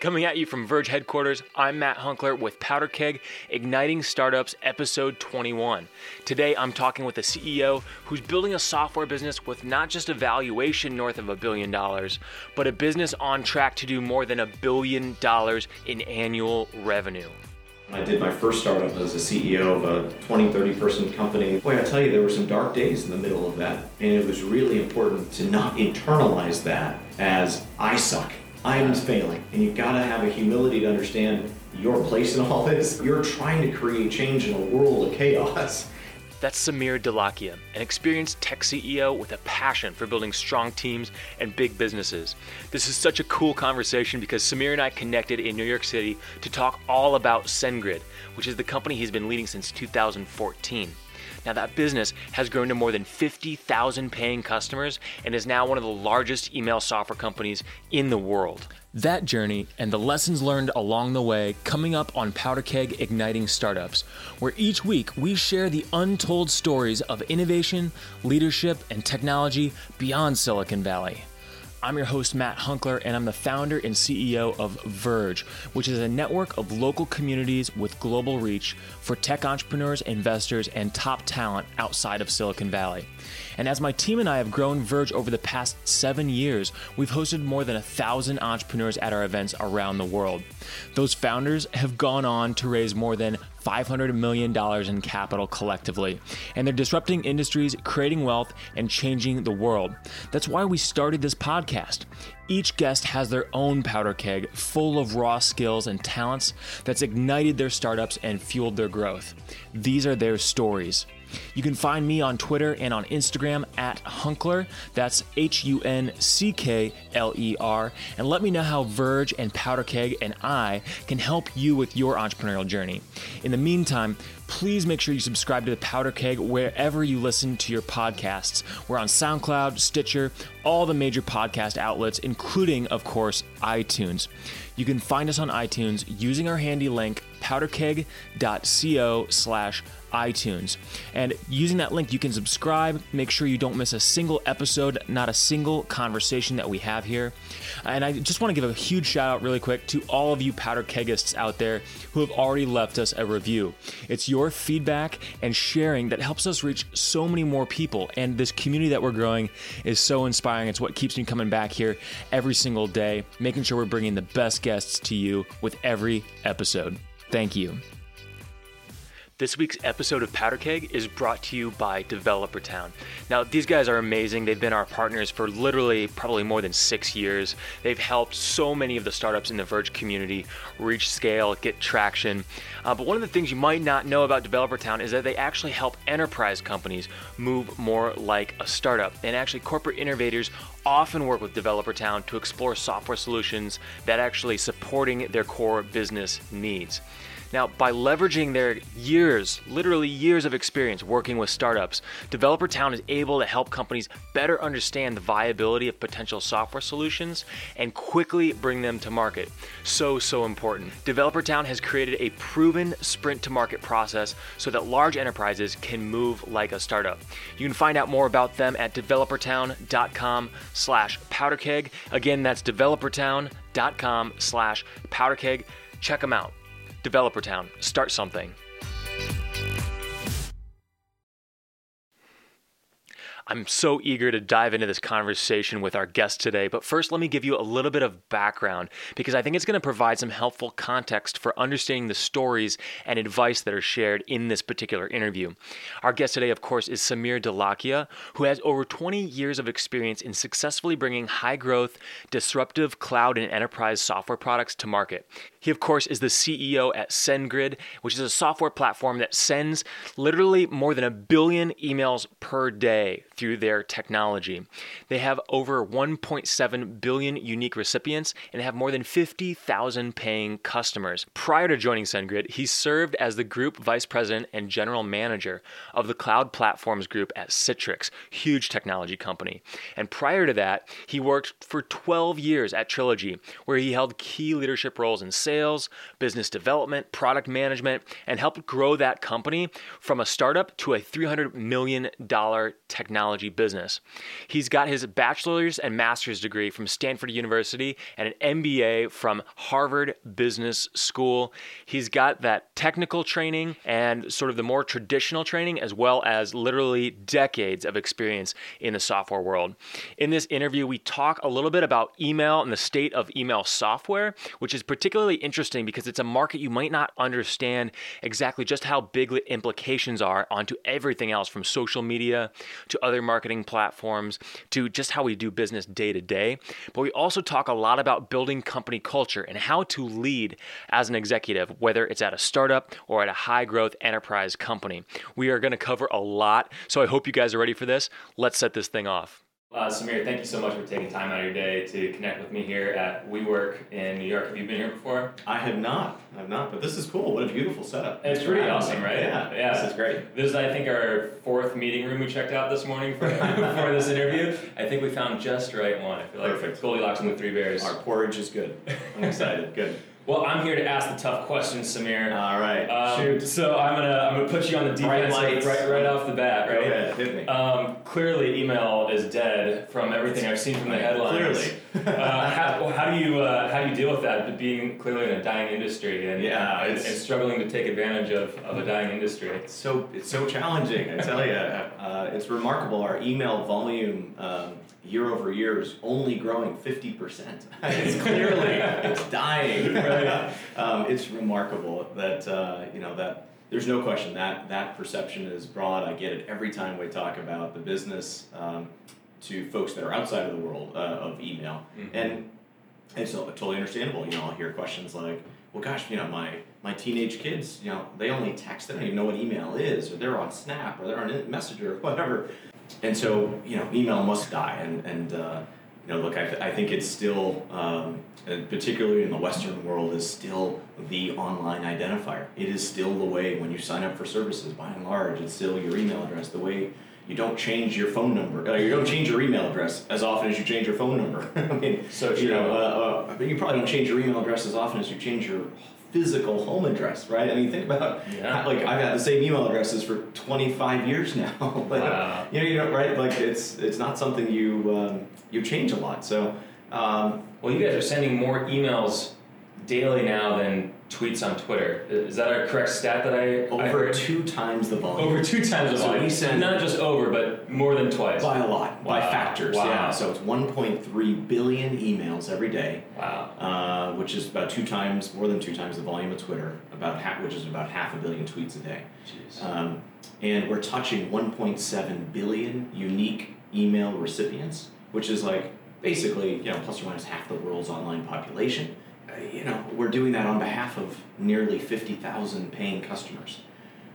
Coming at you from Verge headquarters, I'm Matt Hunckler with Powder Keg Igniting Startups, episode 21. Today, I'm talking with a CEO who's building a software business with not just a valuation north of a billion dollars, but a business on track to do more than a billion dollars in annual revenue. I did my first startup as a CEO of a 20, 30 person company. Boy, I tell you, there were some dark days in the middle of that. And it was really important to not internalize that as I suck I'm failing. And you've got to have a humility to understand your place in all this. You're trying to create change in a world of chaos. That's Samir Dholakia, an experienced tech CEO with a passion for building strong teams and big businesses. This is such a cool conversation because Samir and I connected in New York City to talk all about SendGrid, which is the company he's been leading since 2014. Now, that business has grown to more than 50,000 paying customers and is now one of the largest email software companies in the world. That journey and the lessons learned along the way coming up on Powder Keg Igniting Startups, where each week we share the untold stories of innovation, leadership, and technology beyond Silicon Valley. I'm your host, Matt Hunckler, and I'm the founder and CEO of Verge, which is a network of local communities with global reach for tech entrepreneurs, investors, and top talent outside of Silicon Valley. And as my team and I have grown Verge over the past seven years, we've hosted more than a thousand entrepreneurs at our events around the world. Those founders have gone on to raise more than $500 million in capital collectively. And they're disrupting industries, creating wealth, and changing the world. That's why we started this podcast. Each guest has their own powder keg full of raw skills and talents that's ignited their startups and fueled their growth. These are their stories. You can find me on Twitter and on Instagram at Hunckler. That's H U N C K L E R. And let me know how Verge and Powder Keg and I can help you with your entrepreneurial journey. In the meantime, please make sure you subscribe to the Powder Keg wherever you listen to your podcasts. We're on SoundCloud, Stitcher, all the major podcast outlets, including, of course, iTunes. You can find us on iTunes using our handy link powderkeg.co slash iTunes. And using that link, you can subscribe. Make sure you don't miss a single episode, not a single conversation that we have here. And I just want to give a huge shout out, really quick, to all of you powder kegists out there who have already left us a review. It's your feedback and sharing that helps us reach so many more people. And this community that we're growing is so inspiring. It's what keeps me coming back here every single day, making sure we're bringing the best guests to you with every episode. Thank you. This week's episode of Powder Keg is brought to you by Developer Town. Now, these guys are amazing. They've been our partners for literally probably more than six years. They've helped so many of the startups in the Verge community reach scale, get traction. Uh, but one of the things you might not know about Developer Town is that they actually help enterprise companies move more like a startup. And actually, corporate innovators often work with Developer Town to explore software solutions that actually supporting their core business needs. Now, by leveraging their years, literally years of experience working with startups, Developer Town is able to help companies better understand the viability of potential software solutions and quickly bring them to market. So, so important. Developer Town has created a proven sprint to market process so that large enterprises can move like a startup. You can find out more about them at developertown.com slash powderkeg. Again, that's developertown.com slash powderkeg. Check them out. Developer Town. Start something. I'm so eager to dive into this conversation with our guest today, but first let me give you a little bit of background because I think it's going to provide some helpful context for understanding the stories and advice that are shared in this particular interview. Our guest today, of course, is Samir Dholakia, who has over 20 years of experience in successfully bringing high growth, disruptive cloud and enterprise software products to market. He, of course, is the CEO at SendGrid, which is a software platform that sends literally more than a billion emails per day through their technology. They have over 1.7 billion unique recipients and have more than 50,000 paying customers. Prior to joining SendGrid, he served as the group vice president and general manager of the cloud platforms group at Citrix, huge technology company. And prior to that, he worked for 12 years at Trilogy, where he held key leadership roles in sales, business development, product management, and helped grow that company from a startup to a $300 million technology technology business. He's got his bachelor's and master's degree from Stanford University and an MBA from Harvard Business School. He's got that technical training and sort of the more traditional training, as well as literally decades of experience in the software world. In this interview, we talk a little bit about email and the state of email software, which is particularly interesting because it's a market you might not understand exactly just how big the implications are onto everything else from social media to other marketing platforms to just how we do business day to day. But we also talk a lot about building company culture and how to lead as an executive, whether it's at a startup or at a high growth enterprise company. We are going to cover a lot, so I hope you guys are ready for this. Let's set this thing off. Uh, Samir, thank you so much for taking time out of your day to connect with me here at WeWork in New York. Have you been here before? I have not. I have not, but this is cool. What a beautiful setup. It's pretty awesome, right? Yeah, yeah. This is great. This is, I think, our fourth meeting room we checked out this morning for, for this interview. I think we found just the right one. I feel like Perfect. Goldilocks and the Three Bears. Our porridge is good. I'm excited. good. Well, I'm here to ask the tough questions, Samir. All right. Um, Shoot. So I'm gonna I'm gonna put you on the Bright defense right right off the bat, Go right? ahead. Hit me. Um, clearly, email is dead from everything I've seen from the headlines. Clearly. Uh, how, well, how do you uh, how do you deal with that? Being clearly in a dying industry and Yeah, and, it's- and struggling to take advantage of, of a dying industry. It's so it's so challenging. I tell you, uh, it's remarkable. Our email volume um, year over year is only growing fifty percent. It's clearly it's dying. Right. um, it's remarkable that uh, you know that. There's no question that that perception is broad. I get it every time we talk about the business um, to folks that are outside of the world uh, of email, Mhm. and so totally understandable. You know, I'll hear questions like, "Well, gosh, you know, my my teenage kids, you know, they only text. They don't even know what email is, or they're on Snap, or they're on Messenger, or whatever." And so, you know, email must die. And and uh, you know, look, I, I think it's still, um, particularly in the Western world, is still the online identifier. It is still the way when you sign up for services. By and large, it's still your email address. The way you don't change your phone number. Uh, you don't change your email address as often as you change your phone number. I mean, So you know, uh, uh, you probably don't change your email address as often as you change your physical home address, right? I mean, think about Yeah. like I've had the same email addresses for 25 years now. Like, Wow. You know, you know, right? Like it's it's not something you um, you change a lot. So. Um, Well, you guys are sending more emails daily now than tweets on Twitter. Is that a correct stat that I I over heard? two times the volume. over two times the So volume? we send- not just over, but more than twice. by a lot, by factors. Wow. Yeah. So it's 1.3 billion emails every day. Wow. uh, which is about two times, more than two times the volume of Twitter, about half, which is about half a billion tweets a day. Jeez. Um, and we're touching 1.7 billion unique email recipients, which is like basically, you know, plus or minus half the world's online population. Uh, you know, we're doing that on behalf of nearly 50,000 paying customers.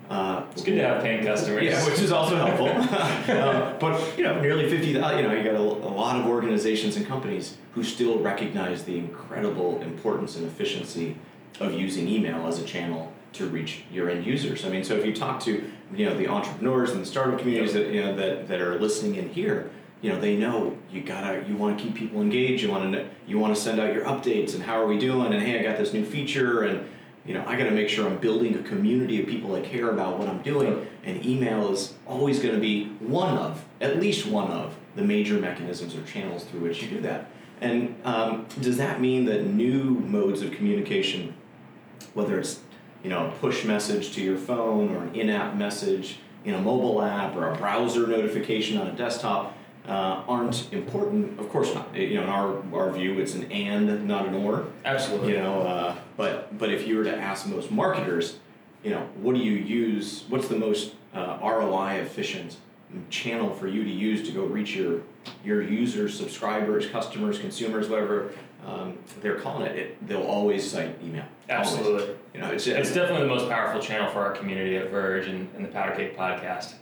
Uh, It's good to have paying customers. yeah, which is also helpful. um, but you know, nearly fifty. You know, you got a, a lot of organizations and companies who still recognize the incredible importance and efficiency of using email as a channel to reach your end users. I mean, so if you talk to you know the entrepreneurs and the startup communities that you know that, that are listening in here, you know they know you gotta you want to keep people engaged. You want to you want to send out your updates and how are we doing and hey, I got this new feature and you know, I got to make sure I'm building a community of people that care about what I'm doing, and email is always going to be one of, at least one of, the major mechanisms or channels through which you do that. And um, does that mean that new modes of communication, whether it's you know a push message to your phone or an in-app message in a mobile app or a browser notification on a desktop, uh, aren't important? Of course not. You know, in our our view, it's an and, not an or Absolutely. you know uh, but but if you were to ask most marketers you know what do you use what's the most uh, roi efficient channel for you to use to go reach your your users subscribers customers consumers whatever um, they're calling it, it they'll always cite email Always. Absolutely. you know it's, It's definitely the most powerful channel for our community at Verge and, and the Powder Keg podcast.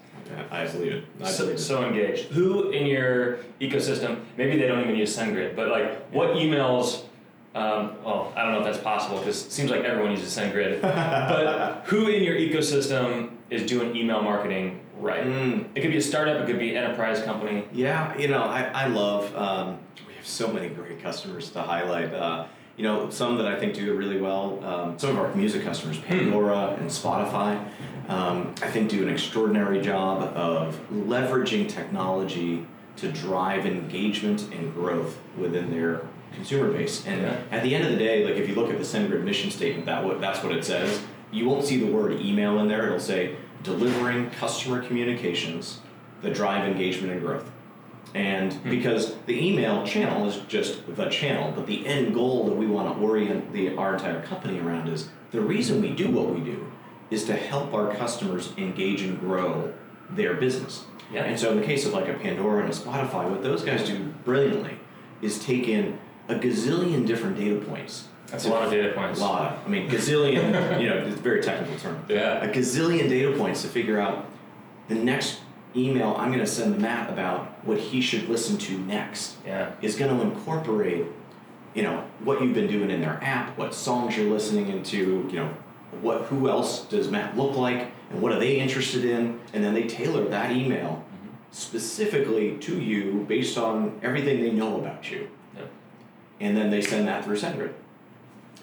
I believe it i so, believe it so engaged. Who in your ecosystem, maybe they don't even use SendGrid, but like what emails, um, well, I don't know if that's possible because it seems like everyone uses SendGrid, but who in your ecosystem is doing email marketing right? Mm. It could be a startup, it could be an enterprise company. Yeah, you know, I, I love, um, we have so many great customers to highlight. Uh, You know, some that I think do it really well. Um, some of our music customers, Pandora and Spotify, um, I think do an extraordinary job of leveraging technology to drive engagement and growth within their consumer base. And Yeah. at the end of the day, like if you look at the SendGrid mission statement, that what that's what it says. You won't see the word email in there. It'll say delivering customer communications that drive engagement and growth. And hmm. because the email channel is just the channel, but the end goal that we want to orient the, our entire company around is the reason we do what we do is to help our customers engage and grow their business. Yeah. And so in the case of like a Pandora and a Spotify, what those guys do brilliantly is take in a gazillion different data points. That's a lot of data points. A lot. Of, I mean, gazillion, you know, it's a very technical term. Yeah. A gazillion data points to figure out the next email I'm going to send Matt about what he should listen to next Yeah. is going to incorporate, you know, what you've been doing in their app, what songs you're listening into, you know, what who else does Matt look like, and what are they interested in, and then they tailor that email mm-hmm. specifically to you based on everything they know about you, Yep. and then they send that through SendGrid.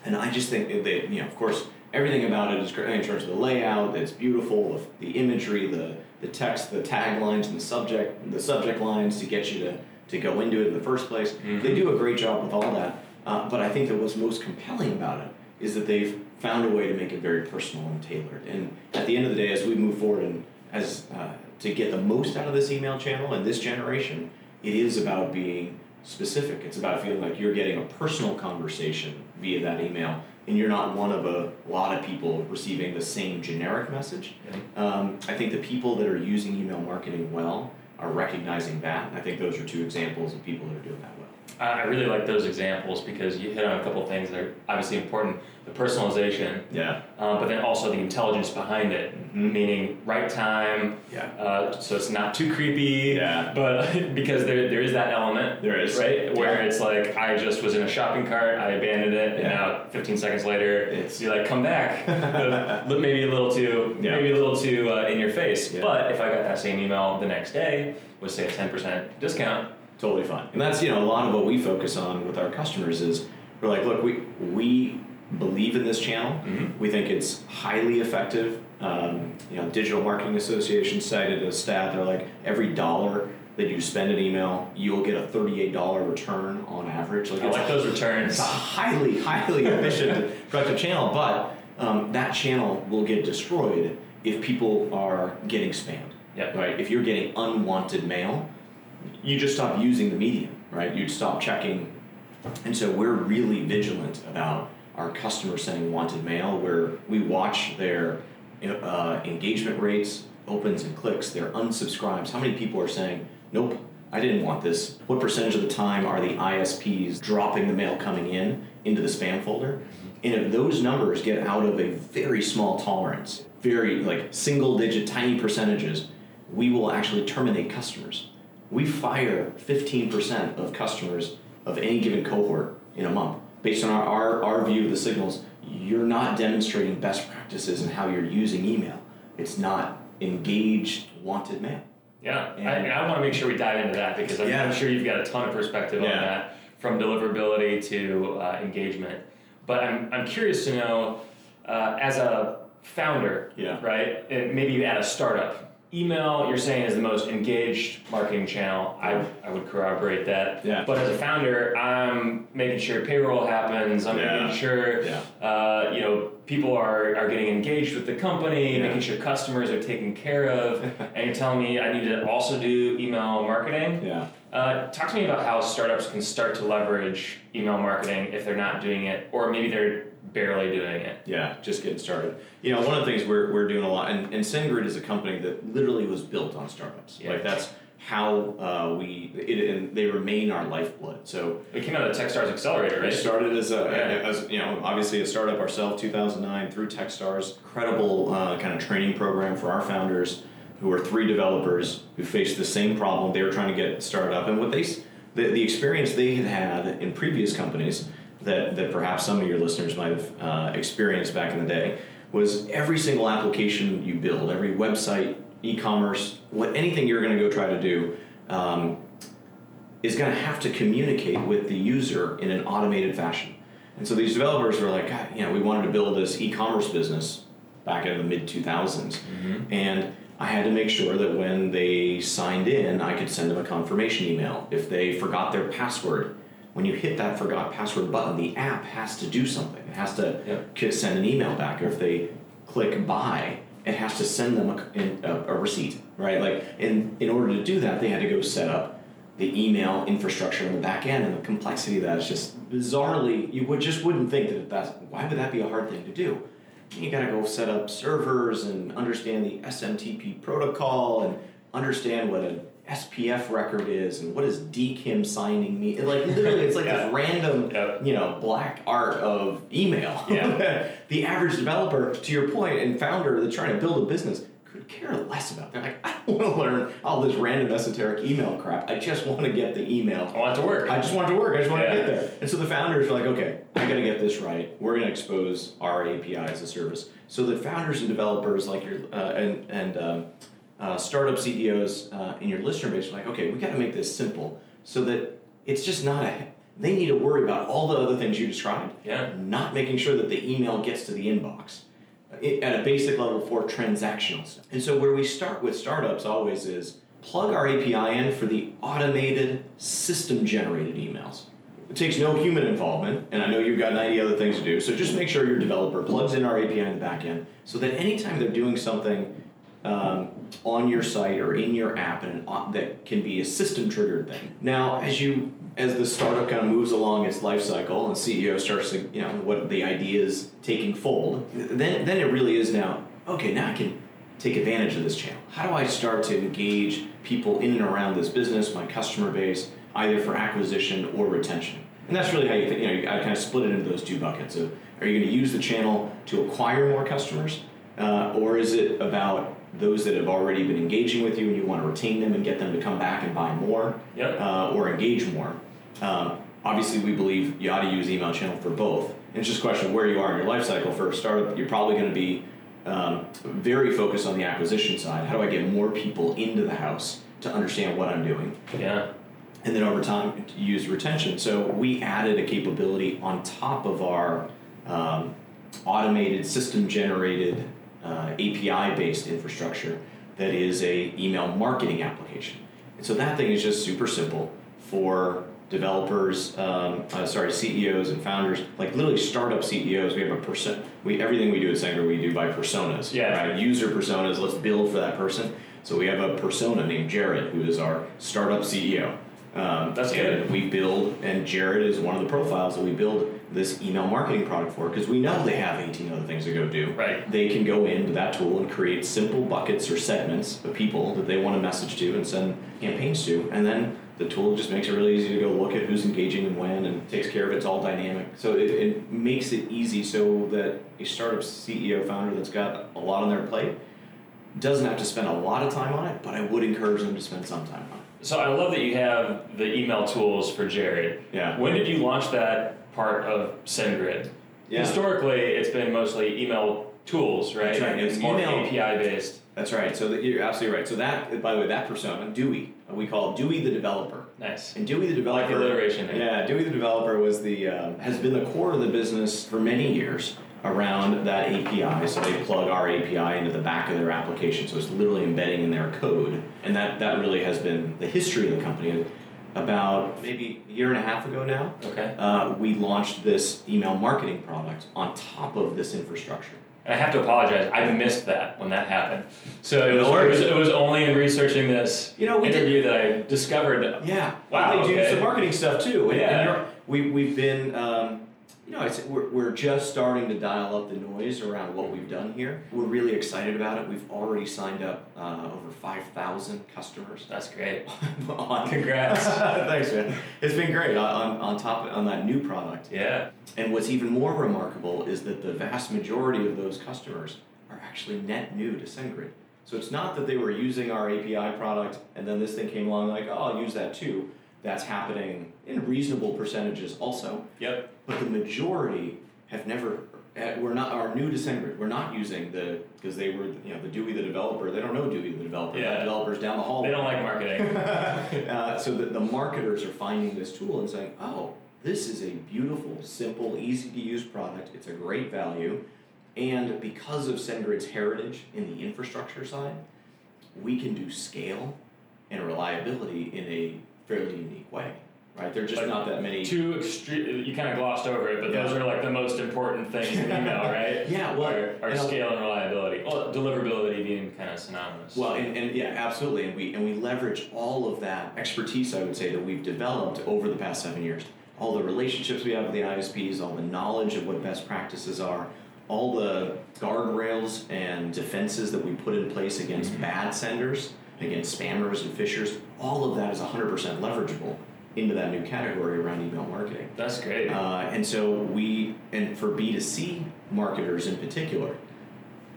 And I just think that they, you know, of course, everything about it is great in terms of the layout. It's beautiful, the, the imagery, the the text, the taglines, and the subject, the subject lines to get you to to go into it in the first place. They do a great job with all that. Uh, but I think that what's most compelling about it is that they've found a way to make it very personal and tailored. And at the end of the day, as we move forward and as uh, to get the most out of this email channel and this generation, it is about being specific. It's about feeling like you're getting a personal conversation via that email, and you're not one of a lot of people receiving the same generic message. Um, I think the people that are using email marketing well are recognizing that. I think those are two examples of people that are doing that. I really like those examples because you hit on a couple things that are obviously important. The personalization, Yeah. uh, but then also the intelligence behind it, Mhm. meaning right time, Yeah. uh, so it's not too creepy. Yeah. But because there, there is that element. There is. Right? Where Yeah. it's like, I just was in a shopping cart, I abandoned it, and now 15 seconds later, It's- you're like, come back. Uh, maybe a little too, Yeah. maybe a little too uh, in your face. Yeah. But if I got that same email the next day with, say, a 10% discount, Totally fine. And that's you know a lot of what we focus on with our customers is we're like, look, we we believe in this channel. Mhm. We think it's highly effective. Um, you know, Digital Marketing Association cited a stat. They're like every dollar that you spend in email, you will get a thirty-eight dollar return on average. Like I like those returns. It's a highly, highly efficient, productive channel, but um, that channel will get destroyed if people are getting spammed. Yep. Right. If you're getting unwanted mail, you just stop using the medium, right? You'd stop checking. And so we're really vigilant about our customers sending wanted mail where we watch their uh, engagement rates, opens and clicks, their unsubscribes. How many people are saying, nope, I didn't want this? What percentage of the time are the ISPs dropping the mail coming in into the spam folder? And if those numbers get out of a very small tolerance, very like single digit, tiny percentages, we will actually terminate customers. We fire 15% of customers of any given cohort in a month based on our, our, our view of the signals. You're not demonstrating best practices in how you're using email. It's not engaged, wanted mail. Yeah, And- I, I want to make sure we dive into that because I'm, Yeah. I'm sure you've got a ton of perspective on that, from deliverability to uh, engagement. But I'm, I'm curious to know, uh, as a founder, Yeah. right? Maybe you at a startup. Email, you're saying, is the most engaged marketing channel. I, I would corroborate that. Yeah. But as a founder, I'm making sure payroll happens. I'm Yeah. making sure, Yeah. uh, you know, people are, are getting engaged with the company, Yeah. making sure customers are taken care of. and you're telling me I need to also do email marketing. Yeah. Uh, talk to me about how startups can start to leverage email marketing if they're not doing it, or maybe they're barely doing it. Yeah, just getting started. You know, one of the things we're, we're doing a lot, and, and SendGrid is a company that literally was built on startups. Yeah. Like that's how uh, we, it, and they remain our lifeblood. So It came out of TechStars Accelerator, We right? started as a, Yeah. as you know, obviously a startup ourselves, 2009 through TechStars. Incredible uh, kind of training program for our founders, who are three developers who faced the same problem. They were trying to get started up, and what they, the, the experience they had had in previous companies that that perhaps some of your listeners might have uh, experienced back in the day was every single application you build, every website, e-commerce, what anything you're going to go try to do. Um, is going to have to communicate with the user in an automated fashion. And so these developers were like, God, you know, we wanted to build this e-commerce business back in the mid 2000s, and I had to make sure that when they signed in, I could send them a confirmation email. If they forgot their password, when you hit that forgot password button, the app has to do something. It has to Yep. send an email back. Or if they click buy, it has to send them a, a, a receipt, right? Like, in, in order to do that, they had to go set up the email infrastructure in the back end, and the complexity of that is just bizarrely, you would just wouldn't think that that's, why would that be a hard thing to do? You gotta go set up servers and understand the SMTP protocol and understand what an SPF record is and what is DKIM signing me. Like literally, it's like Yeah. this random, Yep. you know, black art of email. Yeah. the average developer, to your point, and founder that's trying to build a business care less about. They're like, I don't want to learn all this random esoteric email crap. I just want to get the email. I want it to work. I just want it to work. I just want Yeah. to get there. And so the founders are like, okay, I got to get this right. We're going to expose our API as a service. So the founders and developers, like your uh, and and um, uh, startup CEOs uh, in your listener base, are like, okay, we got to make this simple so that it's just not a. They need to worry about all the other things you described. Yeah. Not making sure that the email gets to the inbox at a basic level for transactional stuff. And so where we start with startups always is plug our API in for the automated system generated emails. It takes no human involvement, and I know you've got 90 other things to do, so just make sure your developer plugs in our API in the back end so that anytime they're doing something um, on your site or in your app and on, that can be a system triggered thing. Now, as you as the startup kind of moves along its life cycle and CEO starts to you know what the idea is taking fold, then then it really is now okay. Now I can take advantage of this channel. How do I start to engage people in and around this business, my customer base, either for acquisition or retention? And that's really how you think, you know, I kind of split it into those two buckets of are you going to use the channel to acquire more customers, uh, or is it about those that have already been engaging with you and you want to retain them and get them to come back and buy more Yep. uh, or engage more? Um, obviously, we believe you ought to use email channel for both. And it's just a question of where you are in your life cycle. For a startup, you're probably going to be um, very focused on the acquisition side. How do I get more people into the house to understand what I'm doing? Yeah. and then over time use retention. So we added a capability on top of our um, automated system generated uh, API based infrastructure that is a email marketing application. And so that thing is just super simple for developers, um, uh, sorry, CEOs and founders, like literally startup CEOs. We have a percent. We everything we do at SendGrid we do by personas. Yeah. Right? User personas. Let's build for that person. So we have a persona named Jared, who is our startup CEO. Um, That's and good. We build, and Jared is one of the profiles that we build this email marketing product for because we know they have 18 other things to go do. Right. They can go into that tool and create simple buckets or segments of people that they want to message to and send campaigns to, and then the tool just makes it really easy to go look at who's engaging and when and takes care of it. It's all dynamic. So it, it makes it easy so that a startup CEO founder that's got a lot on their plate doesn't have to spend a lot of time on it, but I would encourage them to spend some time on it. So I love that you have the email tools for Jared. Yeah. When did you launch that part of SendGrid? Yeah. Historically, it's been mostly email tools, right? That's right. It's more email- API based. That's right. So that you're absolutely right. So that, by the way, that persona, Dewey, we call Dewey the developer. Nice. And Dewey the developer. Like the alliteration there. Yeah, Dewey the developer was the um, has been the core of the business for many years around that API. So they plug our API into the back of their application. So it's literally embedding in their code, and that that really has been the history of the company. About maybe a year and a half ago now, Okay. uh, we launched this email marketing product on top of this infrastructure. And I have to apologize. I missed that when that happened. So it was, it was, it was only in researching this You know, we did- interview that I discovered. Yeah. Wow, Well, they do okay. some marketing stuff too. Yeah. we, we've been, um, you know, it's, we're, we're just starting to dial up the noise around what we've done here. We're really excited about it. We've already signed up uh, over 5,000 customers. That's great. on, Congrats. Thanks, man. It's been great on, on, on top on that new product. Yeah. And what's even more remarkable is that the vast majority of those customers are actually net new to SendGrid. So it's not that they were using our API product and then this thing came along like, oh, I'll use that too. That's happening in reasonable percentages also. Yep. But the majority have never, uh, we're not, are new to SendGrid. We're not using the, because they were, you know, the Dewey the developer, they don't know Dewey the developer. Yeah. The developer's down the hall. They don't like marketing. uh, so that the marketers are finding this tool and saying, oh, this is a beautiful, simple, easy to use product. It's a great value. And because of SendGrid's heritage in the infrastructure side, we can do scale and reliability in a fairly unique way. Right? There're just Like, not that many. Two extreme. You kind of glossed over it, but those are like the most important things in email, right? Yeah, well, are, are and I'll- scale and reliability. Well, deliverability being kind of synonymous. Well, and, and yeah, absolutely, and we and we leverage all of that expertise. I would say that we've developed over the past seven years. All the relationships we have with the ISPs, all the knowledge of what best practices are, all the guardrails and defenses that we put in place against Mhm. bad senders, against spammers and phishers, All of that is 100% leverageable into that new category around email marketing. that's great. Uh, and so we, and for B2C marketers in particular,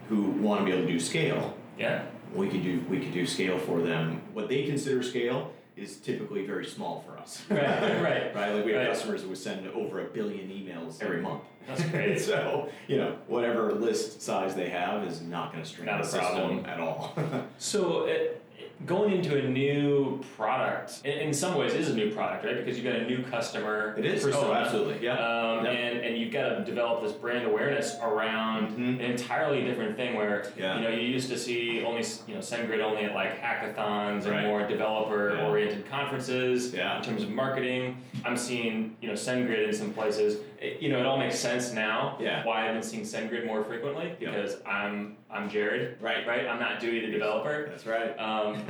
who want to be able to do scale, yeah. we could do we could do scale for them. What they consider scale is typically very small for us. Right. Right. right? Like we have Right. customers that would send over a billion emails every month. That's great. so you know whatever list size they have is not going to strain Not the a system at all. So, it, going into a new product, in, in some ways, is a new product, right? Because you've got a new customer. it is. persona. Oh, absolutely. Yeah. Um, Yep. and, and you've got to develop this brand awareness around Mhm. an entirely different thing where Yeah. you know you used to see only you know SendGrid only at like hackathons Right. and more developer oriented conferences Yeah. in terms of marketing. I'm seeing you know SendGrid in some places. It, you know it all makes sense now Yeah. why I've been seeing SendGrid more frequently Yep. because I'm I'm Jared Right. right I'm not Dewey the developer. That's right. Um,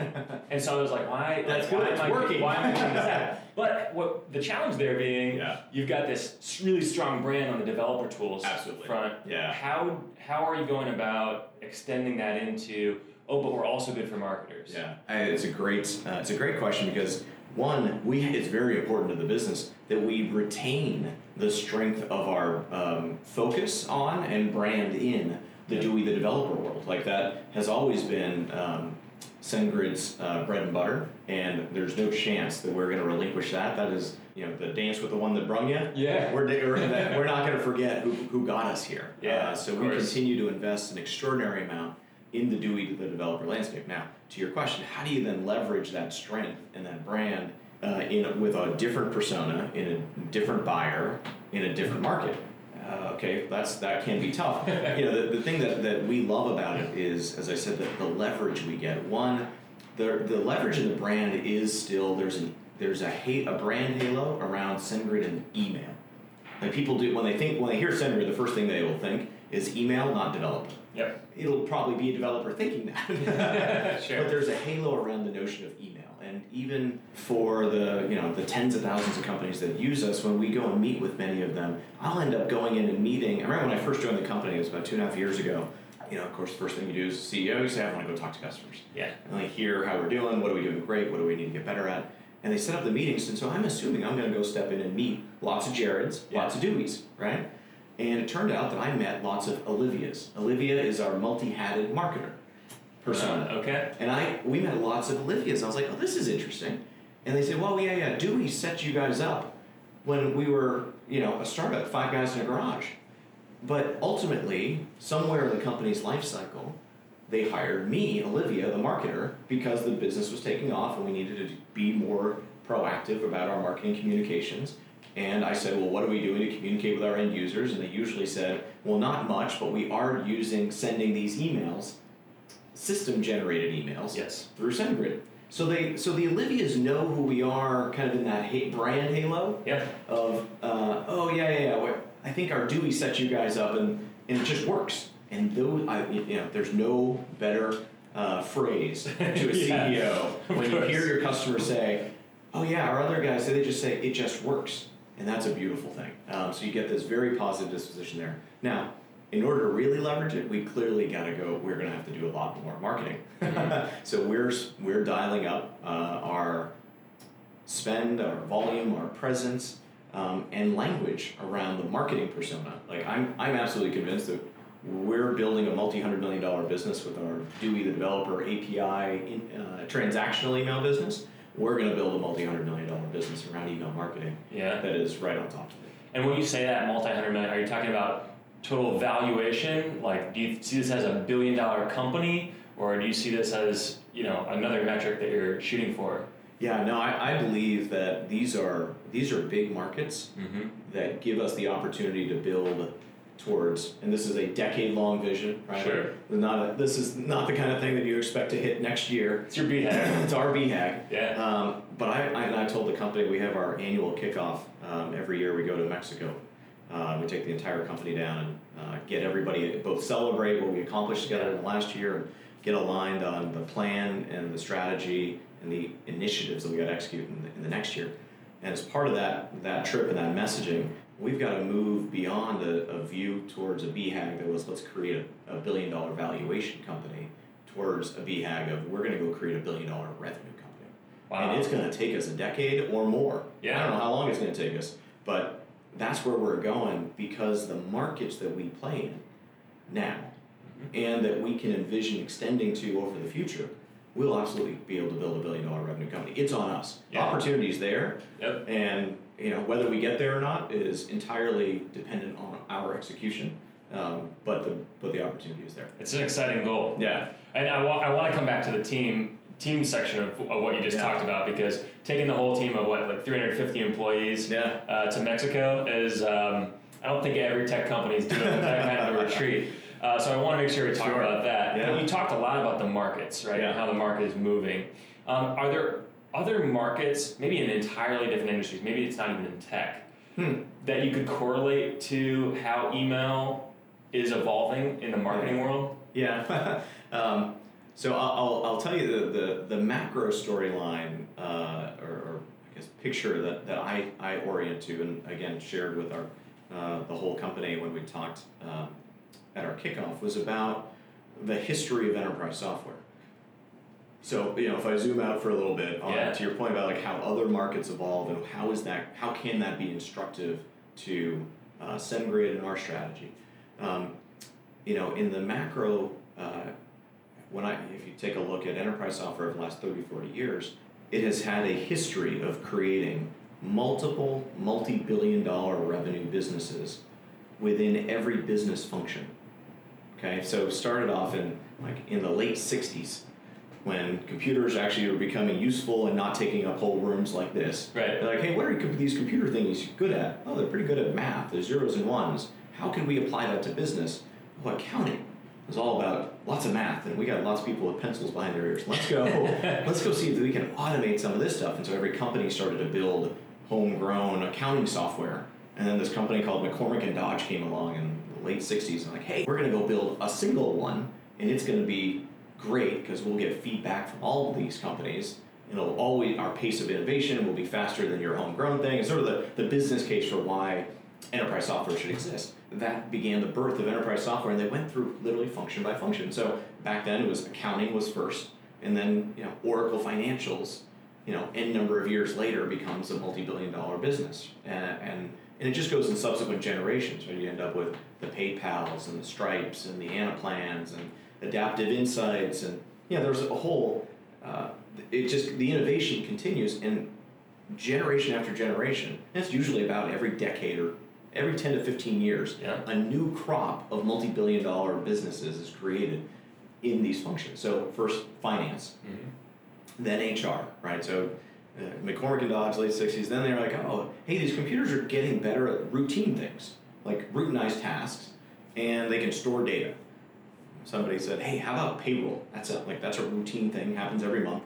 and so I was like, why? That's like, good, Why it's am I, working. Why am I doing that? But what the challenge there being, Yeah. you've got this really strong brand on the developer tools Absolutely. front. Yeah. How how are you going about extending that into? Oh, but we're also good for marketers. Yeah, I- it's a great uh, it's a great question because one, we it's very important to the business that we retain the strength of our um, focus on and brand in the Dewey the developer world. Like that has always been um, SendGrid's uh, bread and butter, and there's no chance that we're going to relinquish that. That is, you know, the dance with the one that brung you. Yeah. We're, we're, we're not going to forget who, who got us here. Yeah, Uh, so we continue to invest an extraordinary amount in the Dewey to the developer landscape. Now, to your question, how do you then leverage that strength and that brand uh, in with a different persona, in a different buyer, in a different market? Uh, okay, that's that can be tough. you know, the, the thing that, that we love about it is, as I said, the, the leverage we get. One, the the leverage in the brand is still there's an there's a ha- a brand halo around SendGrid and email. Like people do when they think when they hear SendGrid, the first thing they will think is email, not developer. Yep. It'll probably be a developer thinking that. Sure. But there's a halo around the notion of email. And even for the you know the tens of thousands of companies that use us, when we go and meet with many of them, I'll end up going in and meeting. I remember when I first joined the company, it was about two and a half years ago. You know, of course, the first thing you do as CEO, you say, I want to go talk to customers. Yeah. And like hear how we're doing, what are we doing great, what do we need to get better at. And they set up the meetings, and so I'm assuming I'm going to go step in and meet lots of Jareds, Yeah. lots of Deweys, right? And it turned out that I met lots of Olivias. Olivia is our multi-hatted marketer persona. Uh, okay. And I we met lots of Olivias. I was like, oh, this is interesting. And they said, well, yeah, yeah, Dewey set you guys up when we were, you know, a startup, five guys in a garage. But ultimately, somewhere in the company's life cycle, they hired me, Olivia, the marketer, because the business was taking off and we needed to be more proactive about our marketing communications. And I said, well, what are we doing to communicate with our end users? And they usually said, well, not much, but we are using sending these emails, system generated emails Yes. through SendGrid. So they, so the Olivias know who we are, kind of in that ha- brand halo Yeah. of, uh, oh yeah, yeah, yeah. I think our Dewey set you guys up, and, and it just works. And those, I, you know, there's no better uh, phrase to a Yeah, CEO when you hear your customer say, "Oh yeah, our other guys," they just say it just works, and that's a beautiful thing. Um, so you get this very positive disposition there. Now, in order to really leverage it, we clearly got to go. We're going to have to do a lot more marketing. so we're we're dialing up uh, our spend, our volume, our presence, um, and language around the marketing persona. Like I'm, I'm absolutely convinced that we're building a multi-hundred million dollar business with our Dewey the developer API in, uh, transactional email business. We're going to build a multi-hundred million dollar business around email marketing Yeah. that is right on top of it. And when you say that multi-hundred million, are you talking about total valuation? Like, do you see this as a billion-dollar company, or do you see this as you know another metric that you're shooting for? Yeah, no, I, I believe that these are these are big markets Mm-hmm. that give us the opportunity to build towards, and this is a decade-long vision, right? Sure. Not a, this is not the kind of thing that you expect to hit next year. It's your BHAG. it's our BHAG. Yeah. Um, but I, I, and I told the company we have our annual kickoff um, every year. We go to Mexico. Uh, we take the entire company down and uh, get everybody both celebrate what we accomplished together in the last year and get aligned on the plan and the strategy and the initiatives that we got to execute in the, in the next year. And as part of that that trip and that messaging, we've got to move beyond a, a view towards a BHAG that was let's create a, a billion dollar valuation company towards a BHAG of we're going to go create a billion dollar revenue company. Wow. And it's going to take us a decade or more. Yeah. I don't know how long it's going to take us, but that's where we're going because the markets that we play in now Mm-hmm. and that we can envision extending to over the future, we'll absolutely be able to build a billion dollar revenue company. It's on us. Yeah. Opportunity's there, Yep. and you know whether we get there or not is entirely dependent on our execution. Um, but the but the opportunity is there. It's an exciting goal. Yeah. And I, wa- I want to come back to the team team section of, of what you just Yeah. talked about because taking the whole team of what like 350 employees Yeah. uh, to Mexico is um, I don't think every tech company is doing that kind of a retreat. Uh, so I want to make sure we talk Sure. about that. Yeah. But you talked a lot about the markets, right? Yeah. And how the market is moving. Um, are there other markets, maybe in entirely different industries, maybe it's not even in tech, Hmm. that you could correlate to how email is evolving in the marketing world? Yeah. um, so I'll, I'll, I'll tell you the, the, the macro storyline uh, or, or I guess picture that, that I, I orient to and again shared with our uh, the whole company when we talked um, at our kickoff was about the history of enterprise software. So you know, if I zoom out for a little bit on Yeah. to your point about like how other markets evolve and how is that how can that be instructive to uh, SendGrid and our strategy. Um, you know, in the macro, uh, when I, if you take a look at enterprise software over the last 30, 40 years, it has had a history of creating multiple multi billion dollar revenue businesses within every business function. Okay, so started off in like in the late 60s when computers actually were becoming useful and not taking up whole rooms like this. Right. They're like, hey, what are these computer things good at? Oh, they're pretty good at math. They're zeros and ones. How can we apply that to business? Oh, accounting. It's all about lots of math, and we got lots of people with pencils behind their ears. Let's go. let's go see if we can automate some of this stuff. And so every company started to build homegrown accounting software. And then this company called McCormack and Dodge came along in the late '60s and like, hey, we're going to go build a single one, and it's going to be great because we'll get feedback from all of these companies. And it'll always our pace of innovation will be faster than your homegrown thing. It's sort of the, the business case for why enterprise software should exist. That began the birth of enterprise software, and they went through literally function by function. So back then, it was accounting was first, and then you know Oracle Financials, you know, n number of years later becomes a multi-billion-dollar business, and, and and it just goes in subsequent generations. Right, you end up with the PayPal's and the Stripes and the Anaplans and Adaptive Insights, and yeah, there's a whole. Uh, it just the innovation continues, and generation after generation. And it's usually about every decade or every 10 to 15 years, Yeah. a new crop of multi billion dollar businesses is created in these functions. So, first, finance, Mm-hmm. then HR, right? So, uh, McCormack and Dodge, late 60s, then they're like, oh, hey, these computers are getting better at routine things, like routinized tasks, and they can store data. Somebody said, hey, how about payroll? That's a, like that's a routine thing, happens every month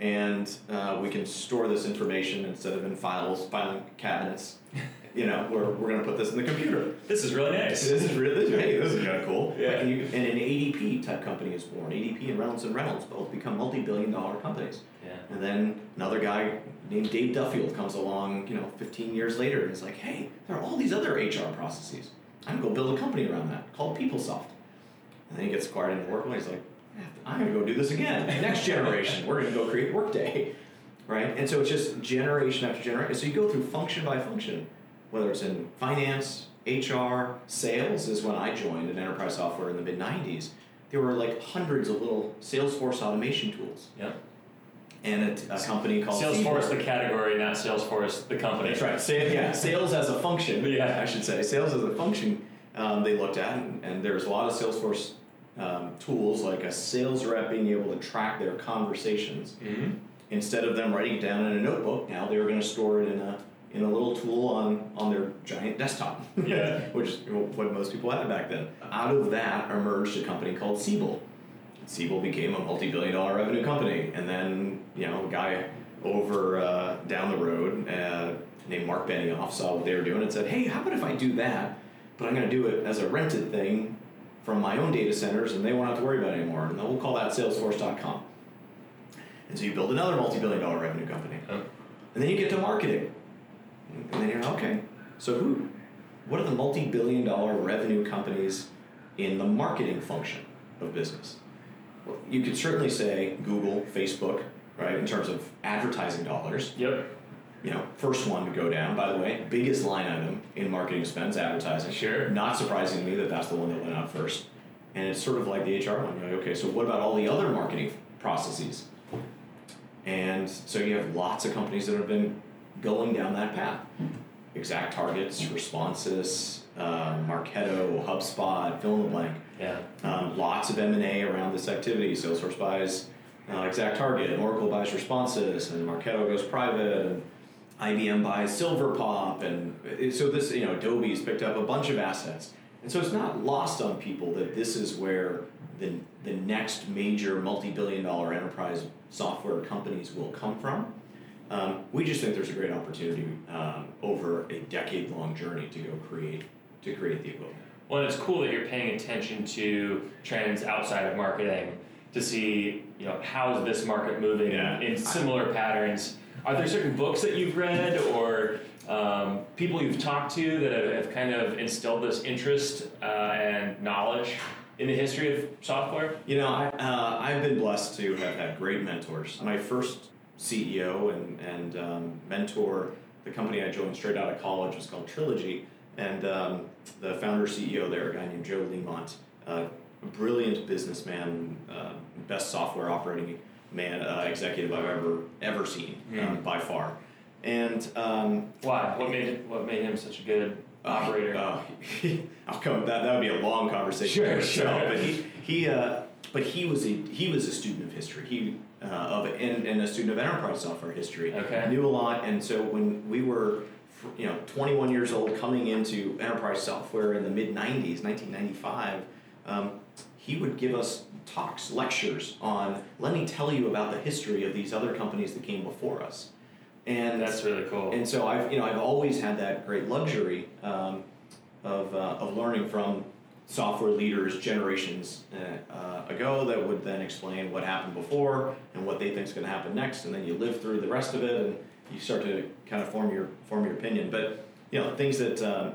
and uh, we can store this information instead of in files, filing cabinets. You know, we're, we're going to put this in the computer. This is really nice. This is really, this, hey, this is kind of cool. Yeah. Like, and, you, and an ADP type company is born. ADP and Reynolds and Reynolds both become multi-billion dollar companies. Yeah. And then another guy named Dave Duffield comes along, you know, 15 years later, and is like, hey, there are all these other HR processes. I'm going to go build a company around that called PeopleSoft. And then he gets acquired into Workday. He's like, I'm going to go do this again. Next generation, we're going to go create Workday, right? And so it's just generation after generation. So you go through function by function, whether it's in finance, HR, sales is when I joined in enterprise software in the mid 90s. There were like hundreds of little Salesforce automation tools, Yeah. and a, a company called Salesforce, Feedback. the category, not Salesforce, the company. That's right. Sa- yeah, sales as a function. Yeah. I should say sales as a function. Um, they looked at, and, and there's a lot of Salesforce um, tools like a sales rep being able to track their conversations Mm-hmm. instead of them writing it down in a notebook, now they were going to store it in a in a little tool on on their giant desktop. Yeah. which is what most people had back then. Out of that emerged a company called Siebel. Siebel became a multi-billion dollar revenue company, and then you know a guy over uh, down the road uh, named Mark Benioff saw what they were doing and said, "Hey, how about if I do that, but I'm going to do it as a rented thing from my own data centers, and they won't have to worry about it anymore, and then we'll call that Salesforce.com." And so you build another multi-billion dollar revenue company, Oh. and then you get to marketing, and then you're like, okay. So who? What are the multi-billion dollar revenue companies in the marketing function of business? Well, you could certainly say Google, Facebook, right, in terms of advertising dollars. Yep. You know, first one to go down, by the way, biggest line item in marketing spends advertising. Sure. Not surprising to me that that's the one that went out first. And it's sort of like the HR one. You're like, okay, so what about all the other marketing processes? And so you have lots of companies that have been going down that path. Exact targets, Responsys, uh, Marketo, HubSpot, fill in the blank. Yeah. Um, lots of M&A around this activity. Salesforce buys uh, Exact Target, Oracle buys Responsys, and Marketo goes private, and IBM buys Silverpop, and so this, you know, Adobe's picked up a bunch of assets. And so it's not lost on people that this is where the, the next major multi-billion dollar enterprise software companies will come from. Um, we just think there's a great opportunity um, over a decade-long journey to go create to create the equivalent. Well, it's cool that you're paying attention to trends outside of marketing to see, you know, how is this market moving Yeah. in similar patterns. Are there certain books that you've read or um, people you've talked to that have, have kind of instilled this interest uh, and knowledge in the history of software? You know, I, uh, I've been blessed to have had great mentors. My first CEO and, and um, mentor, the company I joined straight out of college was called Trilogy, and um, the founder CEO there, a guy named Joe Liemandt, uh, a brilliant businessman, uh, best software operating man uh, executive I've ever ever seen um, by far, and. Um, Why? What made what made him such a good operator? uh, I'll come. That that would be a long conversation. Sure, itself, sure. But he he uh, but he was a he was a student of history. He uh, of and, and a student of enterprise software history. Okay. Knew a lot, and so when we were you know 21 years old coming into enterprise software in the mid 90s 1995 um, he would give us talks lectures on let me tell you about the history of these other companies that came before us and That's really cool. and so I've you know I've always had that great luxury um, of, uh, of learning from software leaders generations uh, uh, ago that would then explain what happened before and what they think is going to happen next, and then you live through the rest of it and you start to kind of form your form your opinion. But you know things that um,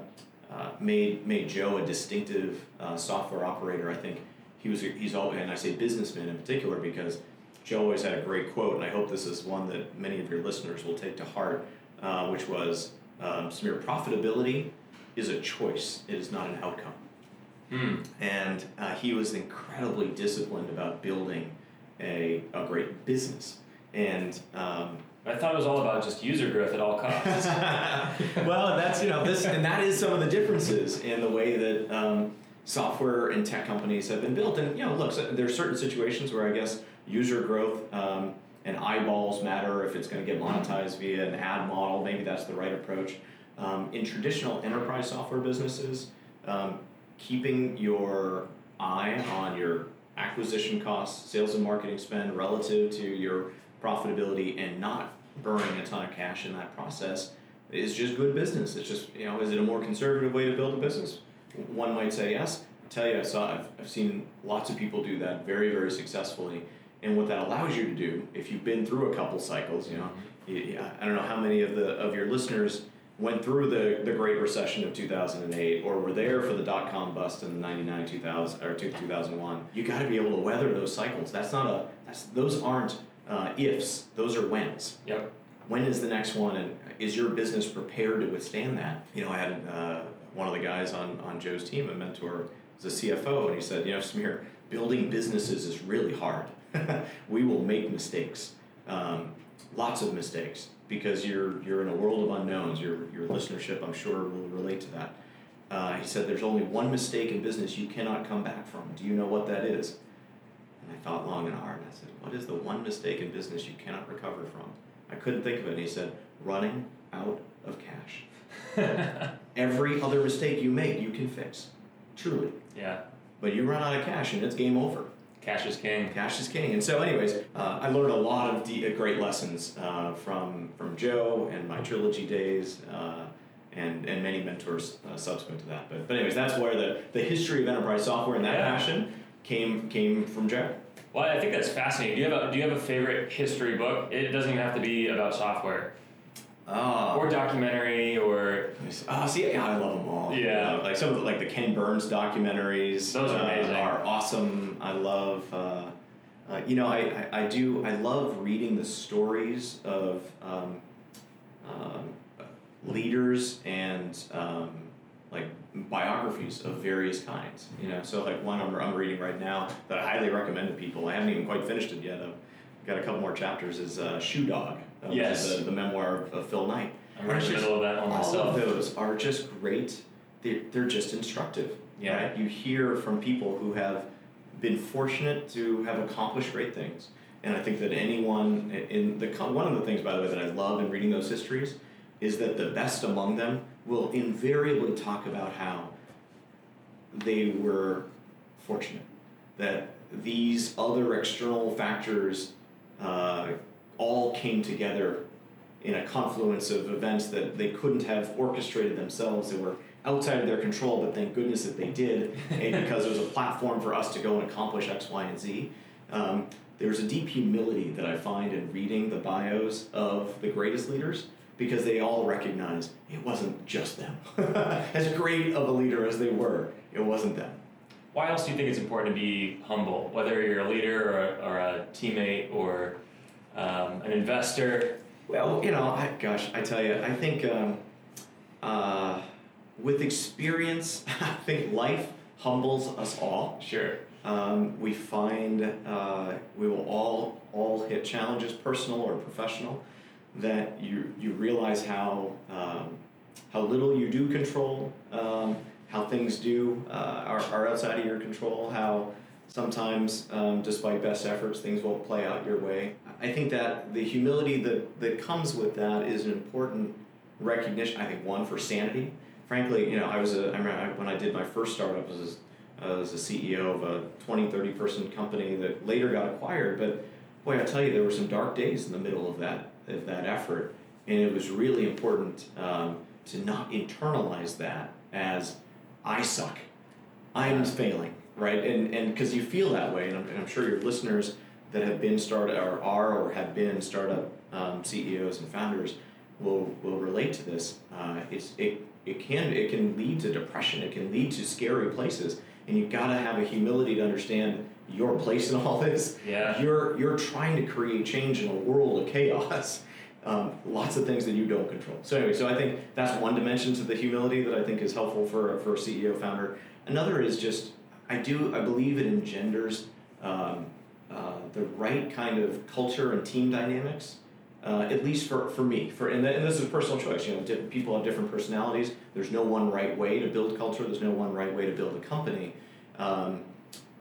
uh, made made Joe a distinctive uh, software operator. I think he was he's always and I say businessman in particular because Joe always had a great quote, and I hope this is one that many of your listeners will take to heart, uh, which was, um, Sameer, profitability is a choice, it is not an outcome. Hmm. And uh, he was incredibly disciplined about building a, a great business. And um, I thought it was all about just user growth at all costs. well, that's you know this, and that is some of the differences in the way that um, software and tech companies have been built. And you know, look, so there's certain situations where I guess user growth um, and eyeballs matter if it's going to get monetized via an ad model. Maybe that's the right approach. Um, in traditional enterprise software businesses, um, keeping your eye on your acquisition costs, sales and marketing spend relative to your profitability, and not burning a ton of cash in that process is just good business. It's just you know, is it a more conservative way to build a business? One might say yes. I tell you, I saw I've, I've seen lots of people do that very very successfully. And what that allows you to do, if you've been through a couple cycles, you know, mm-hmm. you- you- I don't know how many of the of your listeners went through the, the Great Recession of 2008 or were there for the dot com bust in 99 2000 or 2001 you got to be able to weather those cycles. That's not a that's those aren't uh, ifs. Those are whens. Yep. when is the next one and is your business prepared to withstand that? You know i had uh, one of the guys on, on joe's team a mentor was a cfo and he said you know Sameer, building businesses is really hard. We will make mistakes um, lots of mistakes because you're you're in a world of unknowns your, your listenership i'm sure will relate to that uh, he said there's only one mistake in business you cannot come back from do you know what that is And I thought long and hard, and I said, What is the one mistake in business you cannot recover from? I couldn't think of it. And he said, Running out of cash. Every other mistake you make, you can fix. Truly. Yeah. But you run out of cash and it's game over. Cash is king. Cash is king. And so, anyways, uh, I learned a lot of de- uh, great lessons uh, from from Joe and my trilogy days, uh, and and many mentors uh, subsequent to that. But but anyways, that's where the, the history of enterprise software and that Yeah. passion came came from Joe. Well, I think that's fascinating. Do you have a Do you have a favorite history book? It doesn't even have to be about software Uh, or documentary or oh, see, yeah, I love them all. Yeah. Uh, like some of the, like the Ken Burns documentaries. Those are uh, amazing. Are awesome. I love. Uh, uh, you know, I, I, I do. I love reading the stories of um, um, leaders and um, like biographies of various kinds. You know, so like one I'm, I'm reading right now that I highly recommend to people. I haven't even quite finished it yet. I've got a couple more chapters. Is uh, Shoe Dog. Uh, Yes. the, the memoir of, of Phil Knight. I'm right in the middle of that one All myself. of those are just great. They're, they're just instructive. Yeah. Right? You hear from people who have been fortunate to have accomplished great things. And I think that anyone in the one of the things, by the way, that I love in reading those histories is that the best among them will invariably talk about how they were fortunate, that these other external factors uh, all came together in a confluence of events that they couldn't have orchestrated themselves. They were outside of their control, but thank goodness that they did, and because it was a platform for us to go and accomplish X, Y, and Z. Um, there's a deep humility that I find in reading the bios of the greatest leaders because they all recognize it wasn't just them. as great of a leader as they were, it wasn't them. Why else do you think it's important to be humble, whether you're a leader or or a teammate or um, an investor? Well, you know, I, gosh, I tell you, I think um, uh, with experience, I think life humbles us all. Sure. Um, we find uh, we will all all hit challenges, personal or professional, that you you realize how um, how little you do control, um, how things do uh, are, are outside of your control, how sometimes, um, despite best efforts, things won't play out your way. I think that the humility that, that comes with that is an important recognition. I think one for sanity. Frankly, you know, I was a, I remember when I did my first startup I was I was a CEO of a 20, 30 person company that later got acquired. But boy, I tell you, there were some dark days in the middle of that of that effort, and it was really important um, to not internalize that as I suck, I'm failing, right? And and because you feel that way, and I'm, and I'm sure your listeners that have been started or are or have been startup um, CEOs and founders will will relate to this. Uh, it's it it can it can lead to depression. It can lead to scary places, and you've got to have a humility to understand your place in all this. Yeah. You're you're trying to create change in a world of chaos. Um, lots of things that you don't control. So anyway, so I think that's one dimension to the humility that I think is helpful for for a CEO founder. Another is just I do I believe it engenders um, the right kind of culture and team dynamics. Uh, at least for, for me, for and, and this is a personal choice. You know, di- people have different personalities. There's no one right way to build culture. There's no one right way to build a company. Um,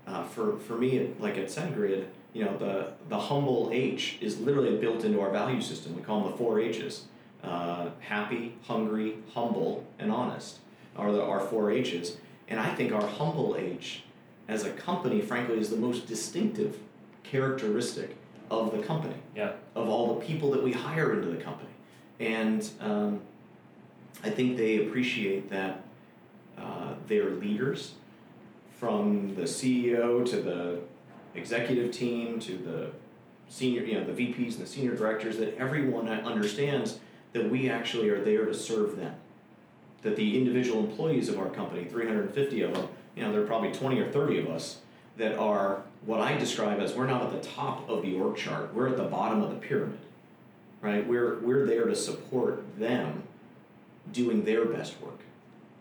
uh, for for me, like at SendGrid, you know, the the humble H is literally built into our value system. We call them the four H's: uh, happy, hungry, humble, and honest are the our four H's. And I think our humble H, as a company, frankly, is the most distinctive characteristic of the company Yeah. of all the people that we hire into the company. And um, I think they appreciate that uh, their leaders, from the CEO to the executive team to the senior, you know, the VPs and the senior directors, that everyone understands that we actually are there to serve them. That the individual employees of our company, 350 of them, you know, there are probably 20 or 30 of us that are what I describe as we're not at the top of the org chart, we're at the bottom of the pyramid, right? We're, we're there to support them doing their best work.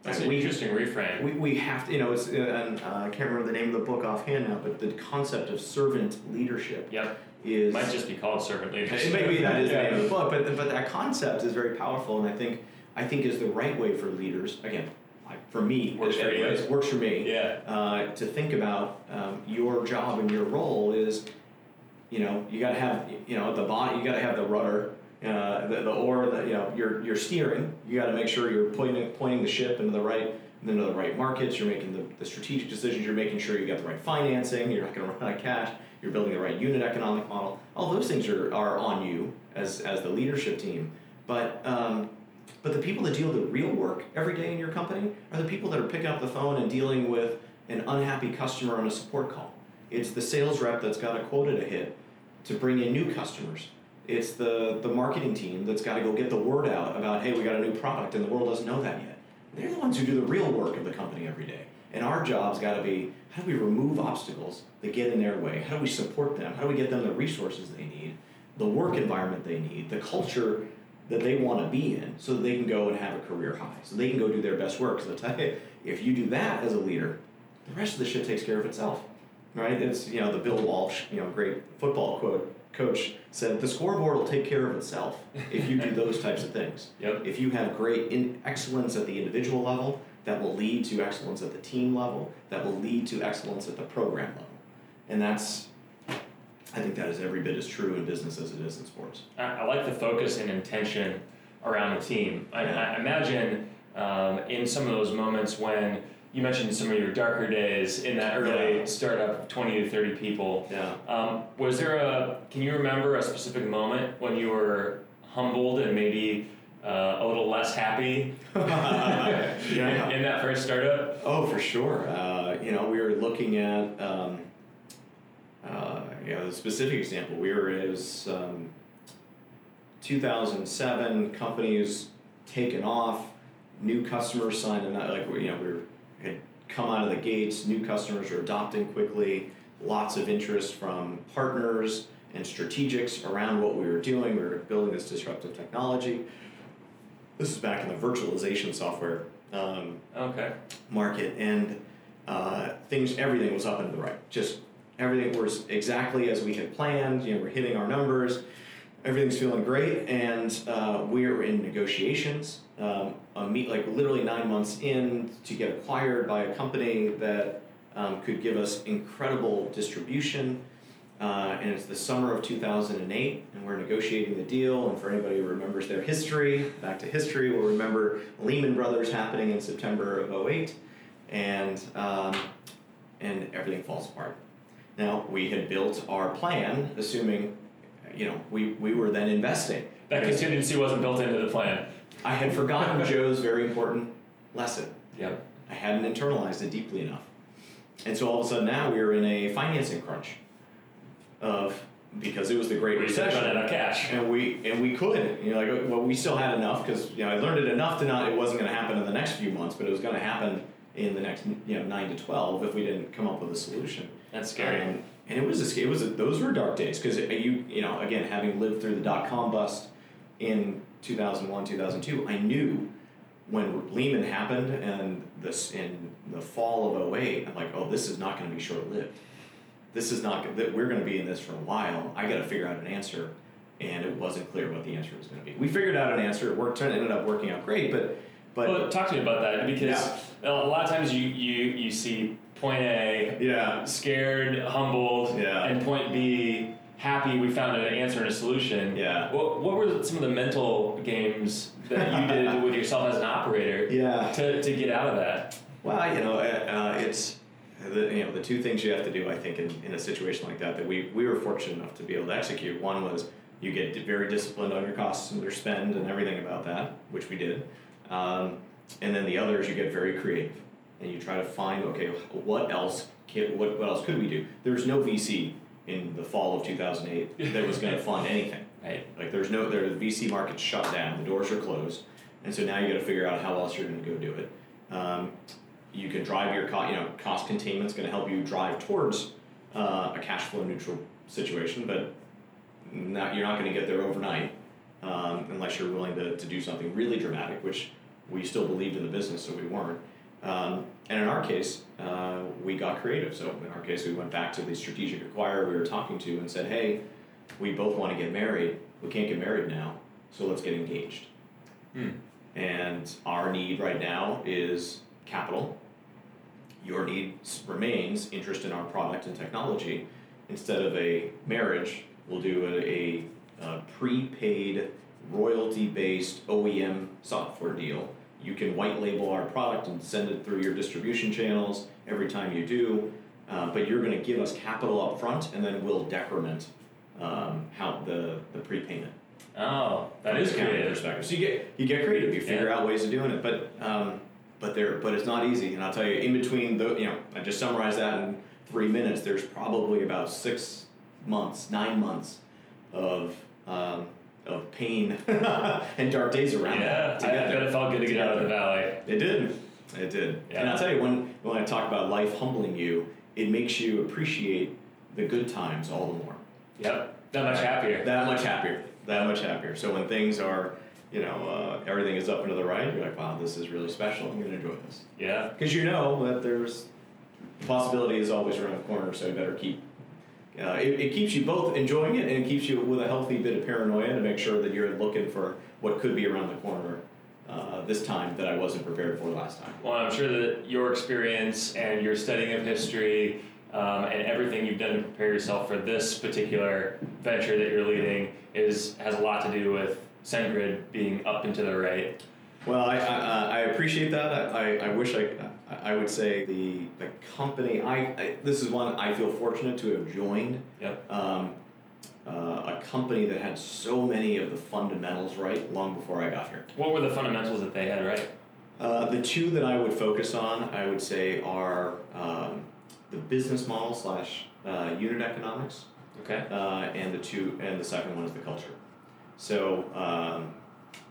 That's Right? an We- interesting reframe. we, we have to, you know, it's, and uh, I can't remember the name of the book offhand now, but the concept of servant leadership yep. is. Might just be called servant leadership. Maybe that is the Yeah. name of the book, but but that concept is very powerful, and I think I think is the right way for leaders. Again, for me, Works for you. anyways, works for me. Yeah. Uh, to think about um, your job and your role is, you know, you got to have, you know, the body, you got to have the rudder, uh, the, the oar, the, you know, you're, you're steering. You got to make sure you're pointing, pointing the ship into the right, into the right markets. You're making the, the strategic decisions. You're making sure you got the right financing. You're not going to run out of cash. You're building the right unit economic model. All those things are, are on you as, as the leadership team. But um, but the people that deal the real work every day in your company are the people that are picking up the phone and dealing with an unhappy customer on a support call. It's the sales rep that's got a quota to hit to bring in new customers. It's the, the marketing team that's got to go get the word out about, hey, we got a new product and the world doesn't know that yet. They're the ones who do the real work of the company every day. And our job's got to be how do we remove obstacles that get in their way? How do we support them? How do we get them the resources they need, the work environment they need, the culture that they want to be in so that they can go and have a career high, so they can go do their best work. So if you do that as a leader, the rest of the shit takes care of itself, right? It's you know the Bill Walsh, you know, great football quote coach said the scoreboard will take care of itself if you do those types of things. Yep. If you have great in excellence at the individual level, that will lead to excellence at the team level, that will lead to excellence at the program level, and that's I think that is every bit as true in business as it is in sports. I, I like the focus and intention around the team. I, Yeah. I imagine um, in some of those moments when you mentioned some of your darker days in that early Yeah. startup, twenty to thirty people. Yeah. Um, was there a? Can you remember a specific moment when you were humbled and maybe uh, a little less happy Yeah. in, in that first startup? Oh, for sure. Uh, you know, we were looking at, um, uh, you know, the specific example. We were, is um, 2007, companies taken off, new customers signed, and like, we- you know, we were, had come out of the gates, new customers were adopting quickly, lots of interest from partners and strategics around what we were doing. We were building this disruptive technology. This is back in the virtualization software. Um, Okay. market and uh, things everything was up and to the right just everything was exactly as we had planned you know we're hitting our numbers everything's feeling great and uh, we're in negotiations um, a meet like literally nine months in to get acquired by a company that um, could give us incredible distribution uh, and it's the summer of 2008 and we're negotiating the deal and for anybody who remembers their history back to history we'll remember lehman brothers happening in september of 08 and um, and everything falls apart now we had built our plan assuming you know we, we were then investing That contingency wasn't built into the plan. i had forgotten joe's very important lesson Yep. I hadn't internalized it deeply enough. And so all of a sudden now we are in a financing crunch of because it was the Great We Recession. out of cash. And we and we could, you know, like uh, well, we still had enough because you know I learned it enough to not it wasn't going to happen in the next few months, but it was going to happen in the next you know nine to twelve if we didn't come up with a solution. That's scary. Um, and it was a, it was a, those were dark days because you you know again having lived through the dot com bust in 2001 2002 I knew when Lehman happened and this in the fall of 08 I'm like oh this is not going to be short lived this is not that we're going to be in this for a while. I got to figure out an answer and it wasn't clear what the answer was going to be. We figured out an answer. It worked it ended up working out great but but well, talk to me about that because a lot of times you, you, you see point A, yeah scared, humbled, Yeah. and point B, happy we found an answer and a solution. Yeah. What, what were some of the mental games that you did with yourself as an operator yeah to, to get out of that? Well, you know, uh, uh, it's the you know the two things you have to do. I think in, in a situation like that that we we were fortunate enough to be able to execute. One was you get very disciplined on your costs and your spend and everything about that, which we did. Um, and then the other is you get very creative and you try to find okay, what else can, what what else could we do? There's no VC in the fall of 2008 that was going to fund anything. Right. Like there's no there the VC market's shut down, the doors are closed, and so now you got to figure out how else you're going to go do it. Um, you can drive your cost, you know, cost containment is going to help you drive towards uh, a cash flow neutral situation, but not, you're not going to get there overnight um, unless you're willing to, to do something really dramatic, which we still believed in the business, so we weren't. Um, and in our case, uh, we got creative. So in our case, we went back to the strategic acquirer we were talking to and said, "Hey, we both want to get married. We can't get married now, so let's get engaged." Hmm. And our need right now is capital. Your need remains interest in our product and technology. Instead of a marriage, we'll do a, a, a prepaid royalty based OEM software deal. You can white label our product and send it through your distribution channels every time you do, uh, but you're going to give us capital up front and then we'll decrement um, how the, the prepayment. Oh, that is creative. perspective. So you get you get creative. You figure Yeah. out ways of doing it, but um, but there but it's not easy. And I'll tell you, in between the you know I just summarized that in three minutes. There's probably about six months, nine months of um, of pain and dark days around Yeah, that. Bet it felt good to get out of the valley. It did. It did. Yeah. And I'll tell you, when, when I talk about life humbling you, it makes you appreciate the good times all the more. Yep, that much happier. That much happier. That much happier. So when things are, you know, uh, everything is up and to the right, you're like, wow, this is really special. I'm going to enjoy this. Yeah, Because you know that there's the possibility is always around the corner, so you better keep. Uh, it, it keeps you both enjoying it and it keeps you with a healthy bit of paranoia to make sure that you're looking for what could be around the corner uh, this time that I wasn't prepared for last time. well, I'm sure that your experience and your studying of history um, and everything you've done to prepare yourself for this particular venture that you're leading is has a lot to do with SendGrid being up and to the right. Well, I, I, uh, I appreciate that. I, I, I wish I, I would say the, the company, I, I, this is one I feel fortunate to have joined. Yep. Um, uh, a company that had so many of the fundamentals right long before I got here. What were the fundamentals that they had right? Uh, the two that I would focus on, I would say, are um, the business model slash uh, unit economics, Okay. uh, and the two, and the second one is the culture. So, um,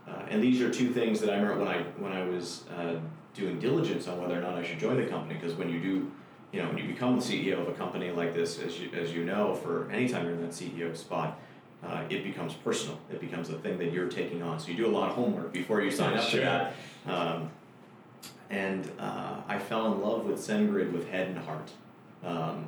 uh, and these are two things that I remember when I when I was uh, doing diligence on whether or not I should join the company. Because when you do, you know, when you become the CEO of a company like this, as you as you know, for any time you're in that CEO spot. Uh, it becomes personal. It becomes a thing that you're taking on. So you do a lot of homework before you sign up Sure. to that. Um, and uh, I fell in love with SendGrid with head and heart. Um,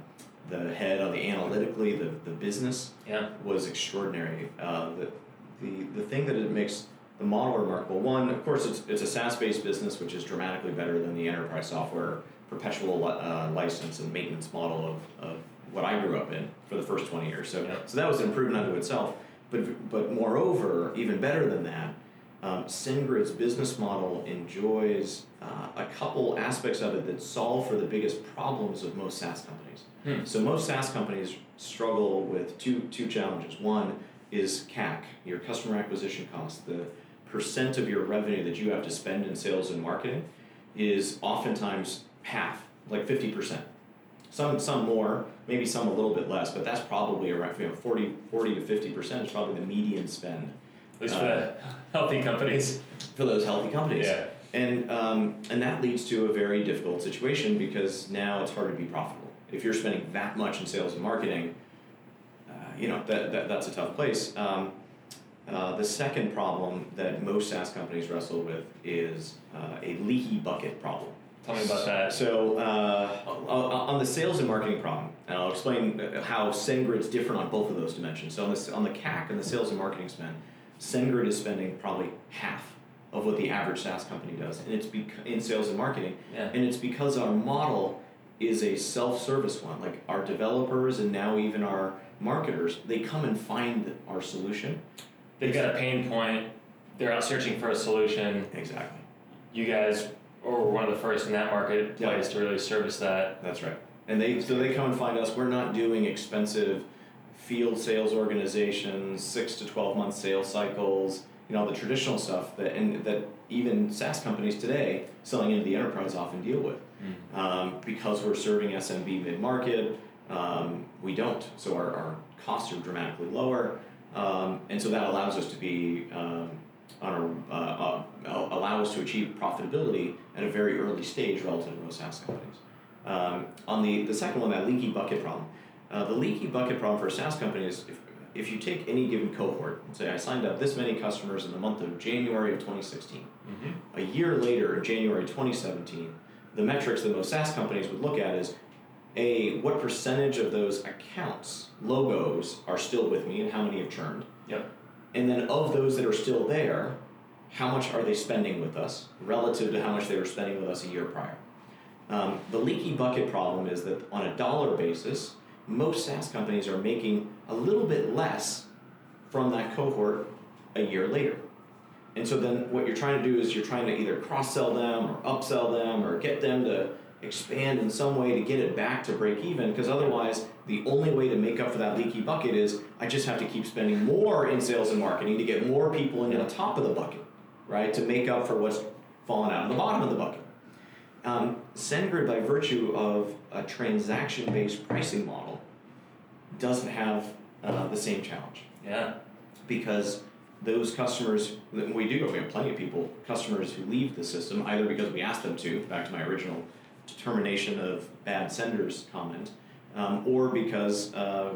the head on the analytically, the, the business Yeah. was extraordinary. Uh, the, the, the thing that it makes the model remarkable, one, of course, it's, it's a SaaS based business, which is dramatically better than the enterprise software perpetual uh, license and maintenance model of, of what I grew up in for the first 20 years. So, Yeah. so that was an improvement unto itself. But, but moreover, even better than that, um, SendGrid's business model enjoys uh, a couple aspects of it that solve for the biggest problems of most SaaS companies. Hmm. So most SaaS companies struggle with two two challenges. One is CAC, your customer acquisition cost, the percent of your revenue that you have to spend in sales and marketing is oftentimes half, like fifty percent. Some some more, maybe some a little bit less, but that's probably around you know 40, 40 to fifty percent is probably the median spend At least for the healthy companies. for those healthy companies. Yeah. And um, and that leads to a very difficult situation because now it's hard to be profitable. If you're spending that much in sales and marketing, uh, you know that, that that's a tough place. Um, uh, the second problem that most SaaS companies wrestle with is uh, a leaky bucket problem. Tell me about that. So uh, on the sales and marketing problem, and I'll explain uh, how SendGrid's different on both of those dimensions. So on the on the CAC and the sales and marketing spend, SendGrid is spending probably half of what the average SaaS company does, and it's bec- in sales and marketing, Yeah. and it's because our model is a self-service one. Like our developers and now even our marketers, they come and find our solution. They've got a pain point. They're out searching for a solution. Exactly. You guys were one of the first in that marketplace to really service that. That's right. And they so they come and find us. We're not doing expensive field sales organizations, six to twelve month sales cycles. You know the traditional stuff that and that even SaaS companies today selling into the enterprise often deal with. Um, because we're serving SMB mid market, um, we don't. So our, our costs are dramatically lower, um, and so that allows us to be um, on a, uh, uh, allow us to achieve profitability at a very early stage relative to most SaaS companies. Um, on the, the second one, that leaky bucket problem. Uh, the leaky bucket problem for a SaaS company is if, if you take any given cohort say, I signed up this many customers in the month of January of 2016. Mm-hmm. A year later, in January 2017, the metrics that most SaaS companies would look at is A, what percentage of those accounts, logos, are still with me and how many have churned? Yep. And then of those that are still there, how much are they spending with us relative to how much they were spending with us a year prior. Um, the leaky bucket problem is that on a dollar basis, most SaaS companies are making a little bit less from that cohort a year later. And so then what you're trying to do is you're trying to either cross sell them or upsell them or get them to expand in some way to get it back to break even because otherwise the only way to make up for that leaky bucket is I just have to keep spending more in sales and marketing to get more people into the top of the bucket, right? To make up for what's fallen out of the bottom of the bucket. Um, SendGrid, by virtue of a transaction based pricing model, doesn't have uh, the same challenge. Yeah. Because those customers, we do, we have plenty of people, customers who leave the system either because we asked them to, back to my original determination of bad senders comment, um, or because uh,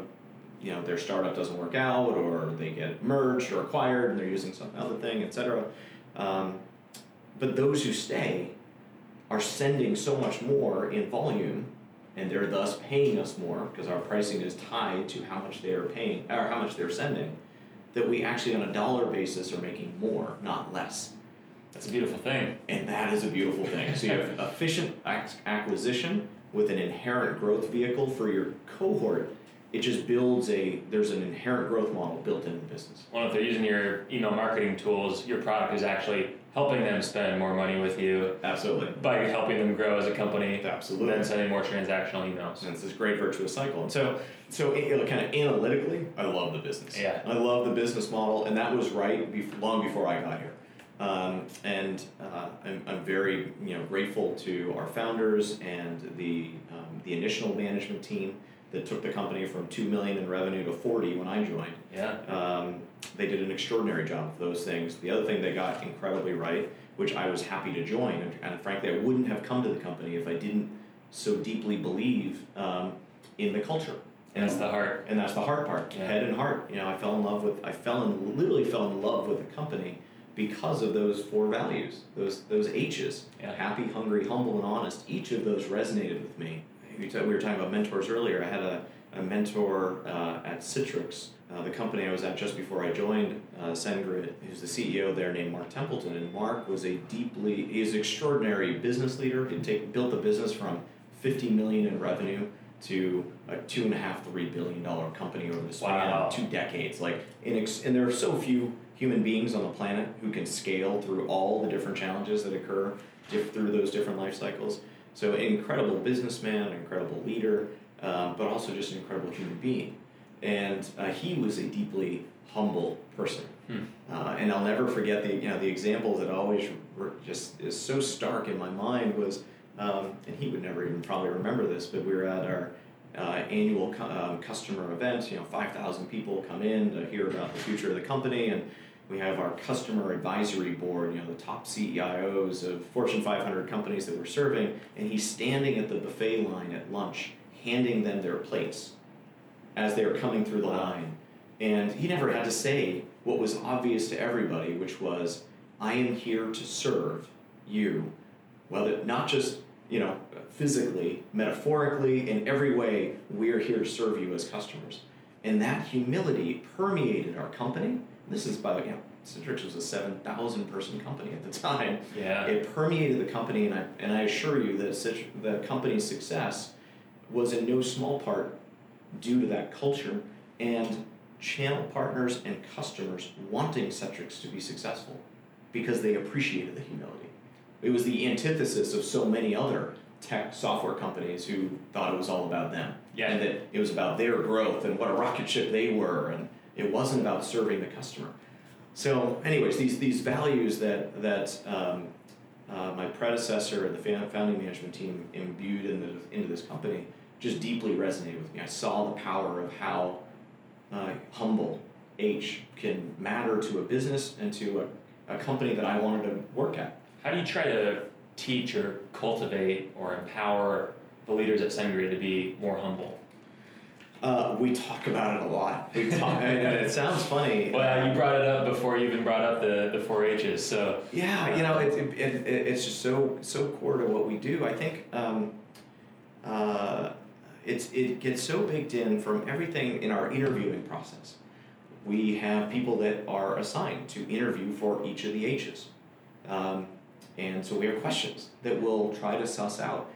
you know their startup doesn't work out, or they get merged or acquired and they're using some other thing, etc. Um, but those who stay are sending so much more in volume, and they're thus paying us more because our pricing is tied to how much they are paying or how much they're sending. That we actually, on a dollar basis, are making more, not less. That's a beautiful thing. And that is a beautiful thing. So you have efficient acquisition with an inherent growth vehicle for your cohort. It just builds a there's an inherent growth model built into the business. Well, if they're using your email marketing tools, your product is actually helping them spend more money with you. Absolutely. By helping them grow as a company. Absolutely. Then sending more transactional emails. And it's this great virtuous cycle. And so, so know, kind of analytically, I love the business. Yeah. I love the business model, and that was right before, long before I got here. Um, and uh, I'm, I'm very you know grateful to our founders and the um, the initial management team that took the company from two million in revenue to forty when I joined. Yeah. Um, they did an extraordinary job of those things. The other thing they got incredibly right, which I was happy to join, and, and frankly I wouldn't have come to the company if I didn't so deeply believe um, in the culture. And that's the heart. And that's the heart part, yeah. head and heart. You know, I fell in love with, I fell in, literally fell in love with the company because of those four values, those those H's. Yeah. Happy, hungry, humble, and honest. Each of those resonated with me. We were talking about mentors earlier. I had a, a mentor uh, at Citrix, uh, the company I was at just before I joined uh, SendGrid, who's the CEO there named Mark Templeton. And Mark was a deeply, he's an extraordinary business leader. He take, built the business from 50 million in revenue to a two and a half, three billion dollar company over the span wow. of two decades. Like, in ex- and there are so few human beings on the planet who can scale through all the different challenges that occur diff- through those different life cycles. So, an incredible businessman, incredible leader, um, but also just an incredible human being. And uh, he was a deeply humble person. Hmm. Uh, and I'll never forget the you know the example that always re- just is so stark in my mind was, um, and he would never even probably remember this, but we were at our uh, annual um, customer event. You know, five thousand people come in to hear about the future of the company, and we have our customer advisory board, you know, the top CEOs of Fortune 500 companies that we're serving, and he's standing at the buffet line at lunch, handing them their plates as they are coming through the line. And he never had to say what was obvious to everybody, which was, I am here to serve you, whether not just, you know, physically, metaphorically, in every way, we're here to serve you as customers. And that humility permeated our company this is, by the way, you know, Citrix was a 7,000 person company at the time. Yeah. It permeated the company, and I, and I assure you that Citr- the company's success was in no small part due to that culture and channel partners and customers wanting Citrix to be successful because they appreciated the humility. It was the antithesis of so many other tech software companies who thought it was all about them. Yeah. And that it was about their growth and what a rocket ship they were and it wasn't about serving the customer. So, anyways, these these values that that um, uh, my predecessor and the founding management team imbued into into this company just deeply resonated with me. I saw the power of how uh, humble H can matter to a business and to a, a company that I wanted to work at. How do you try to teach or cultivate or empower the leaders at SendGrid to be more humble? Uh, we talk about it a lot. We talk, and it sounds funny. Well, you brought it up before you even brought up the, the four H's. So yeah, you know, it, it, it, it's just so so core to what we do. I think um, uh, it's it gets so baked in from everything in our interviewing process. we have people that are assigned to interview for each of the H's. Um, and so we have questions that we'll try to suss out.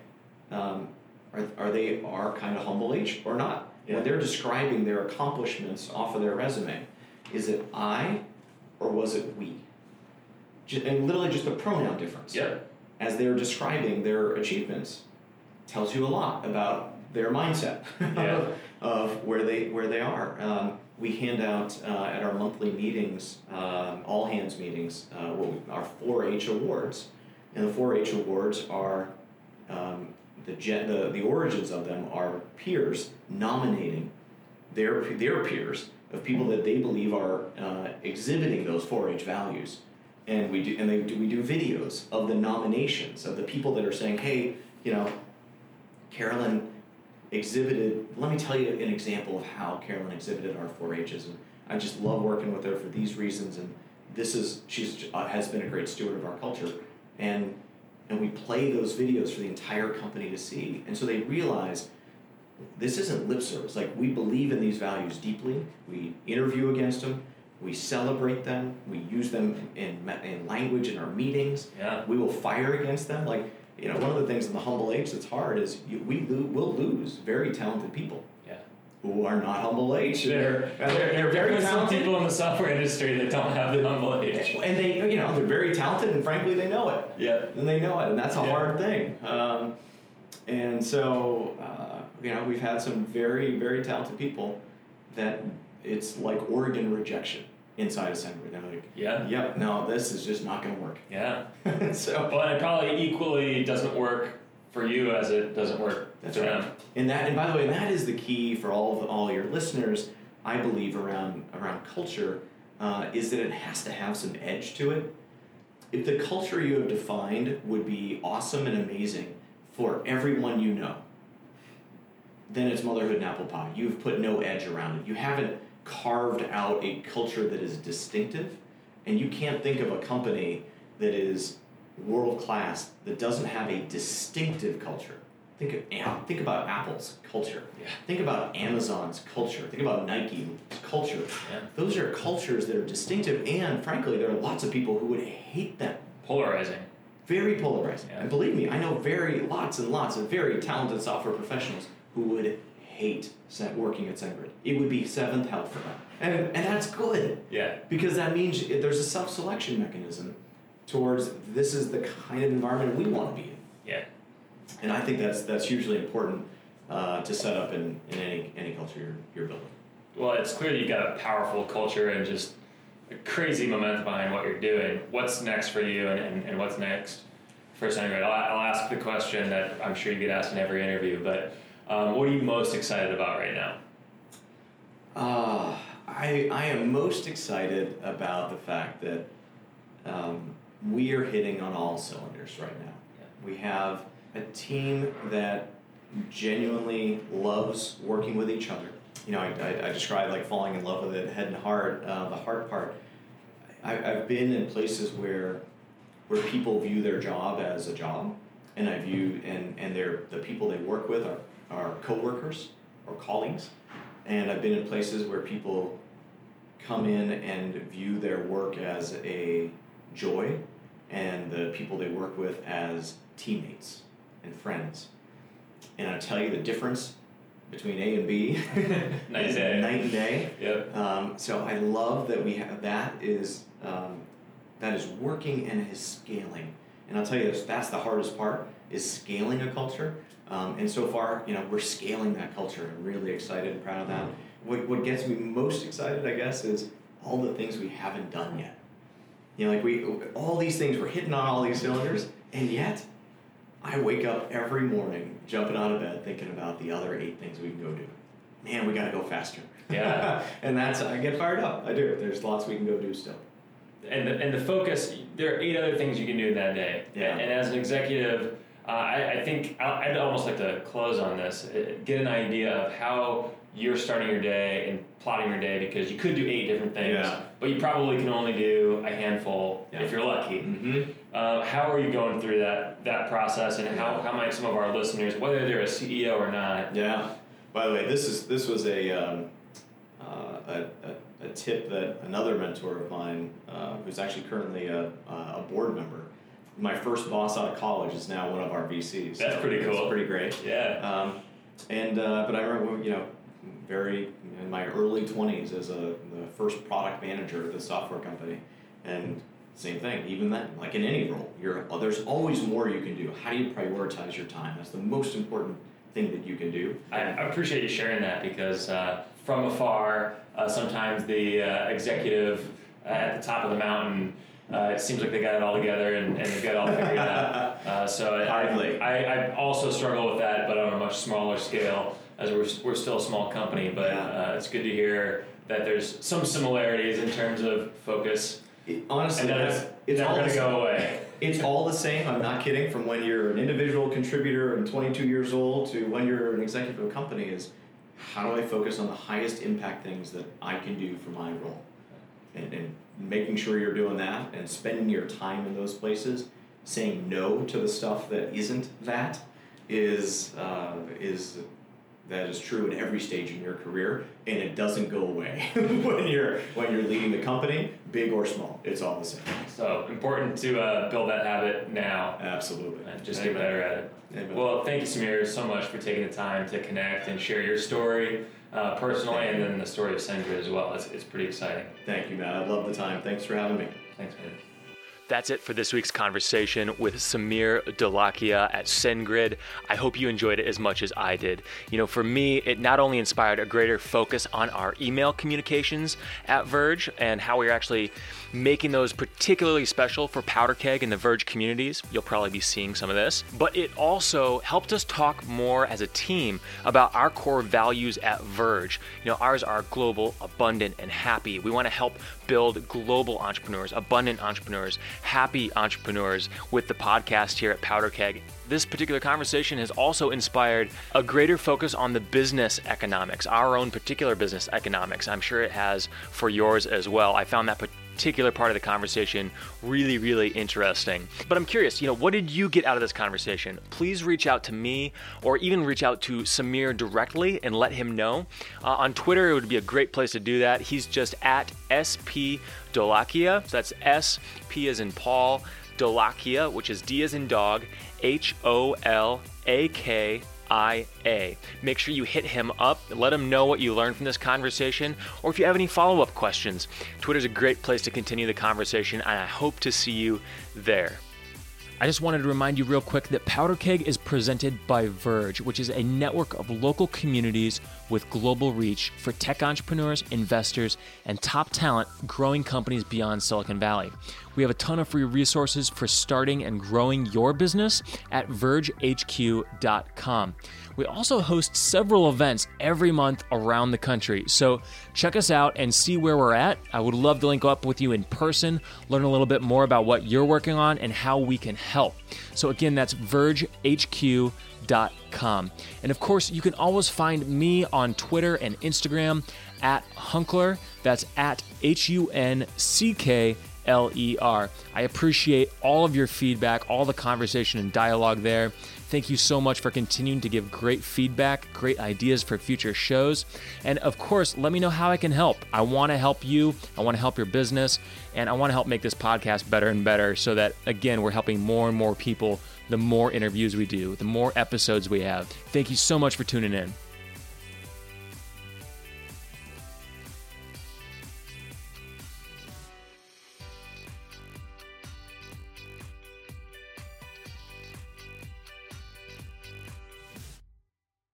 Um, are, are they our kind of humble H or not? Yeah. When they're describing their accomplishments off of their resume, is it I or was it we? Ju- and literally just a pronoun difference Yep. as they're describing their achievements tells you a lot about their mindset Yeah. of, of where they where they are. Um, we hand out uh, at our monthly meetings, um, all hands meetings, uh, what we, our 4-H awards, and the 4-H awards are um, the, gen- the the origins of them are peers nominating their their peers of people that they believe are uh, exhibiting those 4-H values, and we do and they do, we do videos of the nominations of the people that are saying, hey, you know, Carolyn exhibited. Let me tell you an example of how Carolyn exhibited our 4-H's, and I just love working with her for these reasons. And this is she's uh, has been a great steward of our culture, and and we play those videos for the entire company to see, and so they realize this isn't lip service. Like we believe in these values deeply. We interview against them. We celebrate them. We use them in in language in our meetings. Yeah. We will fire against them. Like you know, one of the things in the humble H that's hard is you, we lo- will lose very talented people. Who are not humble H. There, there are very definitely some talented. people in the software industry that don't have the humble H. And they, you know, they're very talented, and frankly, they know it. Yeah. and they know it, and that's a Yeah. hard thing. Um, and so, uh, you know, we've had some very, very talented people that it's like Oregon rejection inside of SendGrid. They're like, Yeah. yep, no, this is just not going to work. Yeah. so, but it probably equally doesn't work for you as it doesn't work That's for right. and that, and by the way, that is the key for all of all your listeners. I believe around around culture uh, is that it has to have some edge to it. If the culture you have defined would be awesome and amazing for everyone you know, then it's motherhood and apple pie. You've put no edge around it. You haven't carved out a culture that is distinctive, and you can't think of a company that is world class that doesn't have a distinctive culture. Think of, think about Apple's culture. Yeah. Think about Amazon's culture. Think about Nike's culture. Yeah. Those are cultures that are distinctive, and frankly, there are lots of people who would hate them. Polarizing. Very polarizing. Yeah. And believe me, I know very lots and lots of very talented software professionals who would hate working at SendGrid. It would be seventh hell for them, and and that's good Yeah. because that means eh, there's a self selection mechanism towards this is the kind of environment we want to be in. Yeah. And I think that's that's hugely important uh, to set up in, in any any culture you're, you're building. Well, it's clear you've got a powerful culture and just a crazy momentum behind what you're doing. What's next for you and, and, and what's next for SendGrid? I'll, I'll ask the question that I'm sure you get asked in every interview, but um, what are you most excited about right now? Uh, I, I am most excited about the fact that um, we are hitting on all cylinders right now. We have a team that genuinely loves working with each other. You know, I, I, I described like falling in love with it, head and heart. Uh, the heart part. I, I've been in places where where people view their job as a job, and I view and and they're the people they work with are are coworkers or colleagues, and I've been in places where people come in and view their work as a joy, and the people they work with as teammates and friends. And I tell you the difference between A and B Night and day. night and day. Yep. Um, so I love that we have that is um, that is working and is scaling. And I'll tell you this, that's the hardest part is scaling a culture. Um, and so far, you know, we're scaling that culture. I'm really excited and proud of that. What, what gets me most excited, I guess, is all the things we haven't done yet. You know, like we all these things we're hitting on all these cylinders, and yet I wake up every morning jumping out of bed thinking about the other eight things we can go do. Man, we gotta go faster. Yeah. and that's I get fired up. I do. There's lots we can go do still. and the, and the focus there are eight other things you can do in that day Yeah. and, and as an executive uh, I, I think I- I'd almost like to close on this uh, get an idea of how you're starting your day and plotting your day because you could do eight different things Yeah. but you probably can only do a handful Yeah. if you're lucky Mm-hmm. uh, how are you going through that that process and how, how might some of our listeners whether they're a ceo or not Yeah. By the way, this is this was a um, uh, a, a a tip that another mentor of mine, uh, who's actually currently a, a board member, my first boss out of college is now one of our VCs. That's so pretty cool. It's pretty great. Yeah. Um, and uh, but I remember, you know, very in my early twenties as a the first product manager at the software company, and same thing. Even then, like in any role, you're oh, there's always more you can do. How do you prioritize your time? That's the most important thing that you can do. I, I appreciate you sharing that because uh, from afar, uh, sometimes the uh, executive at the top of the mountain uh, it seems like they got it all together and, and they've got it all figured out. Uh, so I, I, I, also struggle with that, but on a much smaller scale, as we're, we're still a small company. But uh, it's good to hear that there's some similarities in terms of focus. It, honestly, and it's, it's never going to go away. It's all the same. I'm not kidding. From when you're an individual contributor and 22 years old to when you're an executive of a company, is how do I focus on the highest impact things that I can do for my role? and, and making sure you're doing that and spending your time in those places, saying no to the stuff that isn't that is uh, is that is true in every stage in your career, and it doesn't go away when you're when you're leading the company, big or small. It's all the same. So important to uh, build that habit now. Absolutely. And just Amen. get better at it. Amen. Well, thank you, Sameer, so much for taking the time to connect and share your story uh, personally, and then the story of SendGrid as well. It's, it's pretty exciting. Thank you, Matt. I love the time. Thanks for having me. Thanks, man. That's it for this week's conversation with Sameer Dholakia at SendGrid. I hope you enjoyed it as much as I did. You know, for me, it not only inspired a greater focus on our email communications at Verge and how we're actually making those particularly special for Powder Keg and the Verge communities. You'll probably be seeing some of this. But it also helped us talk more as a team about our core values at Verge. You know, ours are global, abundant, and happy. We want to help build global entrepreneurs, abundant entrepreneurs, happy entrepreneurs with the podcast here at Powder Keg. This particular conversation has also inspired a greater focus on the business economics, our own particular business economics. I'm sure it has for yours as well. I found that particular part of the conversation really, really interesting. But I'm curious, you know, what did you get out of this conversation? Please reach out to me or even reach out to Sameer directly and let him know. Uh, on Twitter, it would be a great place to do that. He's just at SP Dholakia. So that's S, P as in Paul, Dholakia, which is D as in dog, H O L A K IA. Make sure you hit him up, let him know what you learned from this conversation, or if you have any follow up questions. Twitter's a great place to continue the conversation, and I hope to see you there. I just wanted to remind you real quick that Powder Keg is presented by Verge, which is a network of local communities with global reach for tech entrepreneurs, investors, and top talent growing companies beyond Silicon Valley. We have a ton of free resources for starting and growing your business at vergehq.com. We also host several events every month around the country. So check us out and see where we're at. I would love to link up with you in person, learn a little bit more about what you're working on and how we can help. So again, that's vergehq.com. And of course, you can always find me on Twitter and Instagram at Hunckler. That's at H U N C K L E R. I appreciate all of your feedback, all the conversation and dialogue there. Thank you so much for continuing to give great feedback, great ideas for future shows. And of course, let me know how I can help. I want to help you, I want to help your business, and I want to help make this podcast better and better so that, again, we're helping more and more people the more interviews we do, the more episodes we have. Thank you so much for tuning in.